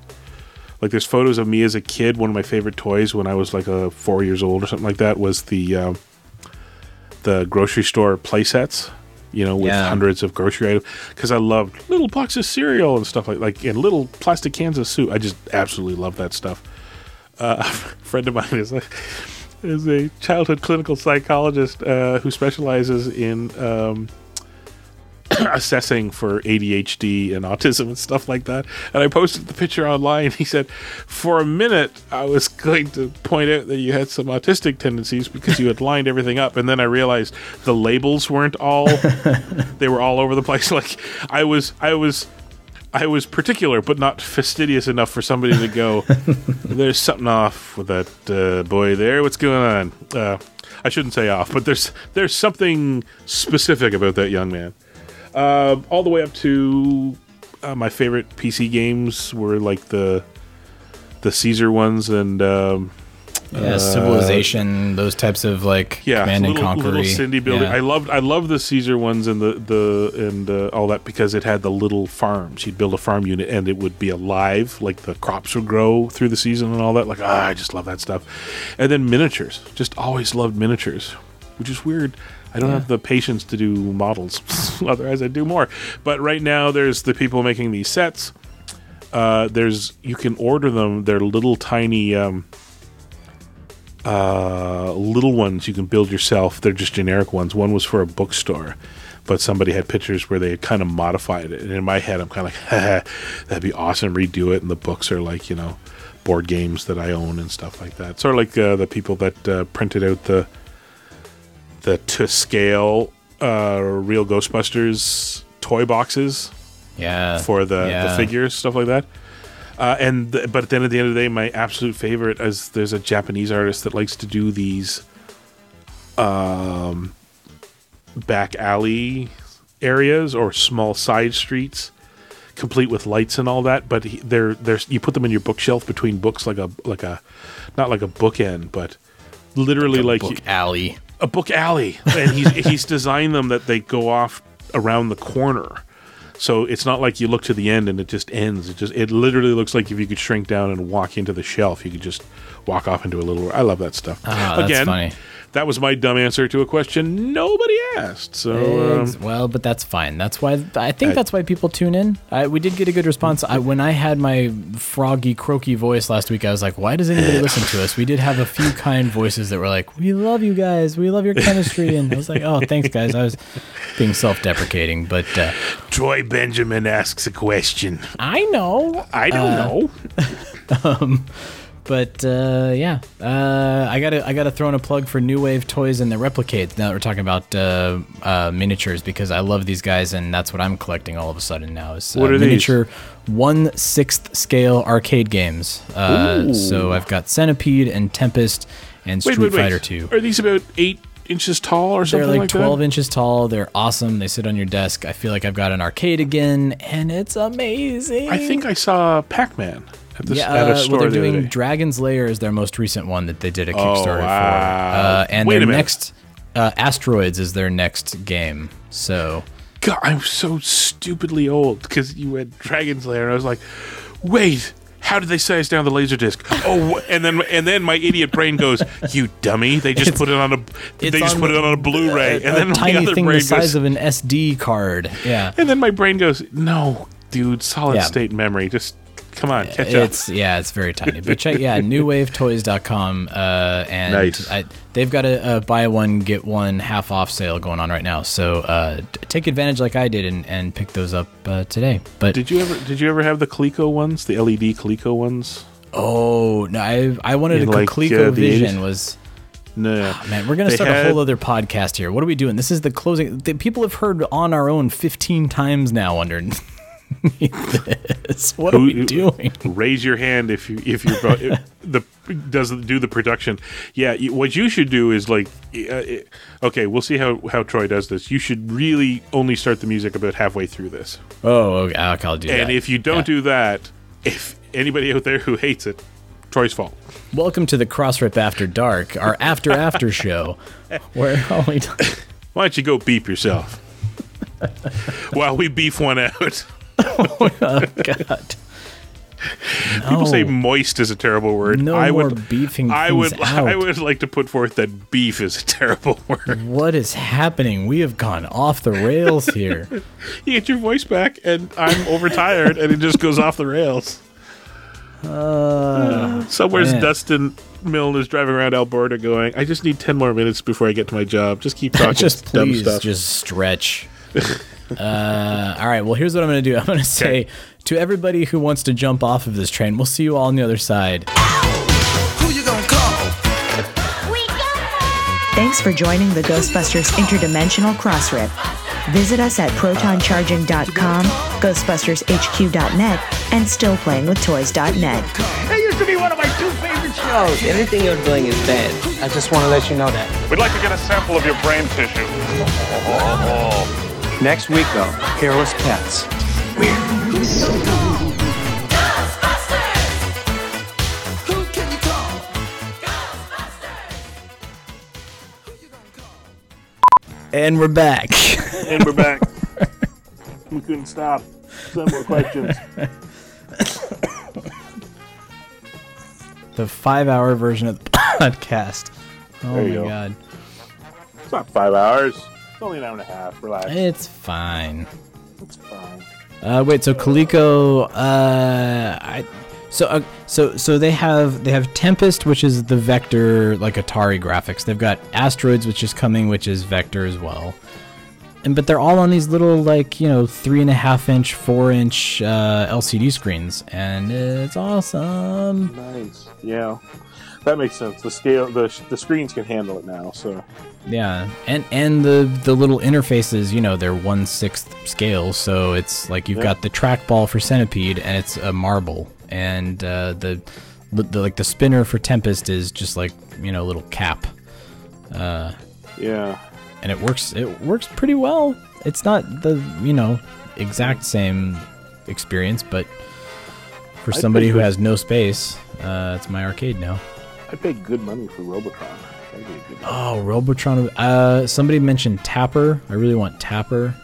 Like there's photos of me as a kid. One of my favorite toys when I was like a four years old or something like that was the um, the grocery store play sets. You know, with Yeah. hundreds of grocery items because I loved little boxes of cereal and stuff like like and little plastic cans of soup. I just absolutely love that stuff. Uh, a friend of mine is a, is a childhood clinical psychologist uh, who specializes in um, assessing for ADHD and autism and stuff like that. And I posted the picture online. He said, For a minute, I was going to point out that you had some autistic tendencies because you had lined everything up. And then I realized the labels weren't all, they were all over the place. Like I was, I was. I was particular, but not fastidious enough for somebody to go. There's something off with that uh, boy there. What's going on? Uh, I shouldn't say off, but there's there's something specific about that young man. Uh, all the way up to uh, my favorite PC games were like the the Caesar ones and um, yeah, uh, civilization, those types of like yeah, command and little, conquer. little Cindy building. Yeah. I loved I love the Caesar ones and the the and uh, all that because it had the little farms. You'd build a farm unit and it would be alive, like the crops would grow through the season and all that. Like ah, I just love that stuff. And then miniatures, just always loved miniatures, which is weird. I don't have the patience to do models. Otherwise, I'd do more. But right now, there's the people making these sets. Uh, there's you can order them. They're little tiny. Um, uh, little ones you can build yourself. They're just generic ones. One was for a bookstore, but somebody had pictures where they had kind of modified it. And in my head, I'm kind of like, that'd be awesome. Redo it. And the books are like, you know, board games that I own and stuff like that. Sort of like uh, the people that uh, printed out the the to scale uh, real Ghostbusters toy boxes yeah, for the, the figures, stuff like that. Uh, and th- but then at the end of the day, my absolute favorite is there's a Japanese artist that likes to do these um, back alley areas or small side streets, complete with lights and all that. But he, they're they're you put them in your bookshelf between books like a like a not like a bookend, but literally like, book you- alley. A book alley, and he's he's designed them that they go off around the corner. So it's not like you look to the end and it just ends. It just it literally looks like if you could shrink down and walk into the shelf, you could just walk off into a little. I love that stuff. Ah, that's Again, funny. That was my dumb answer to a question nobody asked. So um, well, but that's fine. That's why I think I- that's why people tune in. I, we did get a good response. I, when I had my froggy, croaky voice last week, I was like, "Why does anybody listen to us?" We did have a few kind voices that were like, "We love you guys. We love your chemistry," and I was like, "Oh, thanks, guys." I was being self-deprecating, but uh, Troy Benjamin asks a question. I know. I don't Uh, know. But uh, yeah, uh, I gotta I gotta throw in a plug for New Wave Toys and the Replicades. Now that we're talking about uh, uh, miniatures, because I love these guys, and that's what I'm collecting all of a sudden now. Is uh, What are these? miniature one sixth scale arcade games. Uh, so I've got Centipede and Tempest and Street Wait, wait, wait. Fighter Two. Are these about eight inches tall or something They're like, like, 12 that? inches tall. They're awesome. They sit on your desk. I feel like I've got an arcade again, and it's amazing. I think I saw Pac-Man at, the, yeah, at a uh, store well, they're the doing. Dragon's Lair is their most recent one that they did a Kickstarter Oh, wow. for. Uh, and Wait their next uh, Asteroids is their next game. So God, I'm so stupidly old because you went Dragon's Lair, and I was like, wait. How did they size down the laser disc? Oh, and then and then my idiot brain goes, "You dummy! They just put it on a they just on put it on a Blu-ray." a, and then my tiny other thing brain the size goes, of an SD card. Yeah. and then my brain goes, "No, dude, solid Yeah. state memory. Just come on, catch it's up." yeah, it's very tiny. But check yeah, newwavetoys.com uh and Nice. I, they've got a, a buy one get one half off sale going on right now. So uh take advantage like I did and, and pick those up uh, today. But Did you ever did you ever have the Coleco ones, the LED Coleco ones? oh, no, I I wanted In, a like, Coleco uh, the 80s? Vision was No, Man, we're gonna They start had- a whole other podcast here. What are we doing? This is the closing. The people have heard on our own fifteen times now this. What are we doing? Raise your hand if you if you if the does do the production. Yeah, what you should do is like, uh, okay, we'll see how how Troy does this. You should really only start the music about halfway through this, Oh, okay, I'll do that. and if you don't Yeah. do that, if anybody out there who hates it, Troy's fault. Welcome to the Crossrip After Dark, our after after show, where all we Why don't you go beep yourself? While we beef one out. oh god. People say moist is a terrible word. No I more would beefing I would out. I would like to put forth that beef is a terrible word. What is happening? We have gone off the rails here. You get your voice back and I'm overtired and it just goes off the rails. Uh, Somewhere's man. Dustin Milne is driving around Alberta going, I just need 10 more minutes before I get to my job. Just keep talking just dumb please, stuff. just stretch. Uh, all right. Well, here's what I'm going to do. I'm going to say to everybody who wants to jump off of this train, we'll see you all on the other side. Thanks for joining the Ghostbusters Interdimensional Crossrip. Visit us at protoncharging.com, ghostbustershq.net, and stillplayingwithtoys.net. That used to be one of my two favorite shows. Anything you're doing is bad. I just want to let you know that. We'd like to get a sample of your brain tissue. Next week, though, hairless pets. And we're back. and we're back. we couldn't stop. Some more questions. the five hour version of the podcast. Oh my go. god. It's not five hours. It's only an hour and a half. Relax. It's fine. It's fine. Uh, wait, so Coleco, uh, I, so uh, so so they have they have Tempest, which is the vector like Atari graphics. They've got Asteroids, which is coming, which is vector as well. And but they're all on these little like you know three and a half inch, four inch uh, LCD screens, and it's awesome. Nice. Yeah. That makes sense. The scale, the, the screens can handle it now. So Yeah, and and the the little interfaces, you know, they're one sixth scale, so it's like you've Yeah. got the trackball for Centipede, and it's a marble, and uh, the, the like the spinner for Tempest is just like you know a little cap, uh, yeah, and it works it works pretty well. It's not the you know exact same experience, but for somebody who has no space, uh, it's my arcade now. I paid good money for Robotron. That'd be a good one. Oh, Robotron. Uh, somebody mentioned Tapper. I really want Tapper.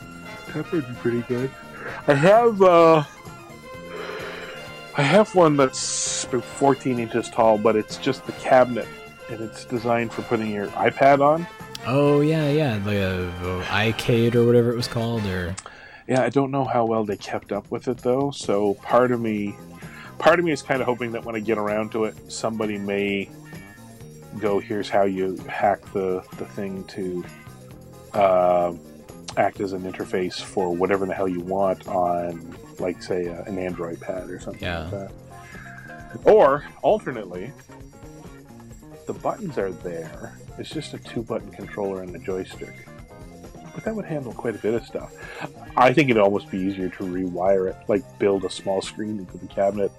Would be pretty good. I have uh I have one that's about 14 inches tall, but it's just the cabinet, and it's designed for putting your iPad on. Oh yeah, yeah, the uh, iCade or whatever it was called, or Yeah, I don't know how well they kept up with it though. So part of me, part of me is kind of hoping that when I get around to it, somebody may go, "Here's how you hack the the thing to uh, act as an interface for whatever the hell you want on, like, say, uh, an Android pad or something Yeah. like that." Or alternately, the buttons are there. It's just a two-button controller and a joystick. But that would handle quite a bit of stuff. I think it'd almost be easier to rewire it, like build a small screen into the cabinet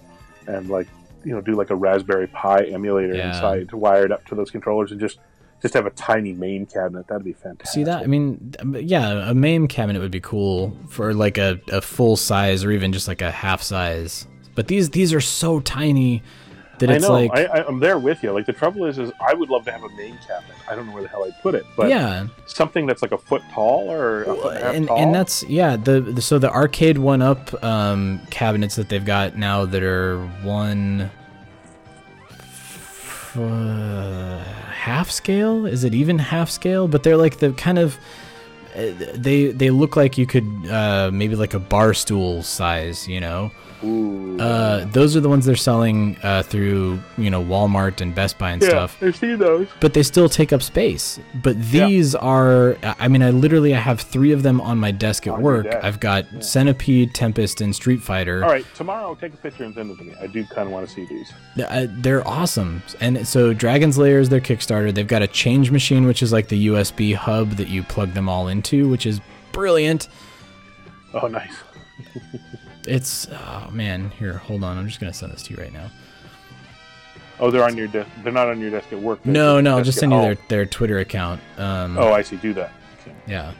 and like you know do like a Raspberry Pi emulator Yeah. inside to wire it up to those controllers and just just have a tiny MAME cabinet. That'd be fantastic. see that? I mean, yeah, a MAME cabinet would be cool for like a, a full size or even just like a half size. But these these are so tiny that I know. like I, I, I'm there with you. Like the trouble is, is I would love to have a MAME cabinet. I don't know where the hell I'd put it, but yeah, something that's like a foot tall or a foot and and tall. and that's yeah the, the so the Arcade1Up um, cabinets that they've got now that are one uh, half scale is it even half scale but they're like the kind of uh, they they look like you could uh, maybe like a bar stool size you know. Uh, those are the ones they're selling uh, through you know Walmart and Best Buy and yeah, stuff I've seen those. but they still take up space. But Yeah. these are, I mean, I literally I have three of them on my desk at On work. I've got Centipede, Tempest, and Street Fighter. All right, tomorrow I'll take a picture and send it to me. I do kind of want to see these. Uh, they're awesome. And so Dragon's Lair is their Kickstarter. They've got a change machine, which is like the USB hub that you plug them all into, which is brilliant. Oh, nice. It's, oh man, here, hold on. I'm just going to send this to you right now. Oh, they're on your desk. They're not on your desk at work. No, no, I'll just send you their, their Twitter account. Um, Oh, I see. Do that. Okay. Yeah.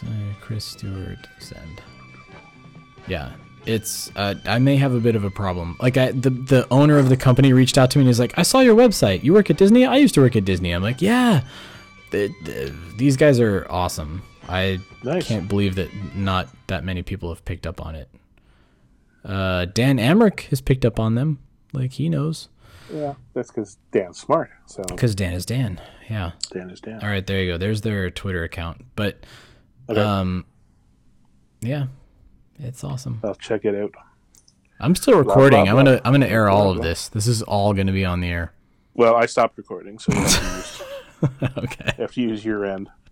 So Chris Stewart send. Yeah. it's uh, I may have a bit of a problem. Like I, the the owner of the company reached out to me and he's like, "I saw your website. You work at Disney? I used to work at Disney." I'm like, "Yeah." The- the- these guys are awesome. I Nice. can't believe that not that many people have picked up on it. Uh, Dan Amrich has picked up on them. Like he knows Yeah, that's because Dan's smart. So because Dan is Dan. Yeah. Dan is Dan. All right, there you go. There's their Twitter account. But Okay. um, yeah, it's awesome. I'll check it out. I'm still recording. blah, I'm gonna. I'm gonna air all Blah, of this. This is all gonna be on the air. Well, I stopped recording, so you have to use, okay. you have to use your end.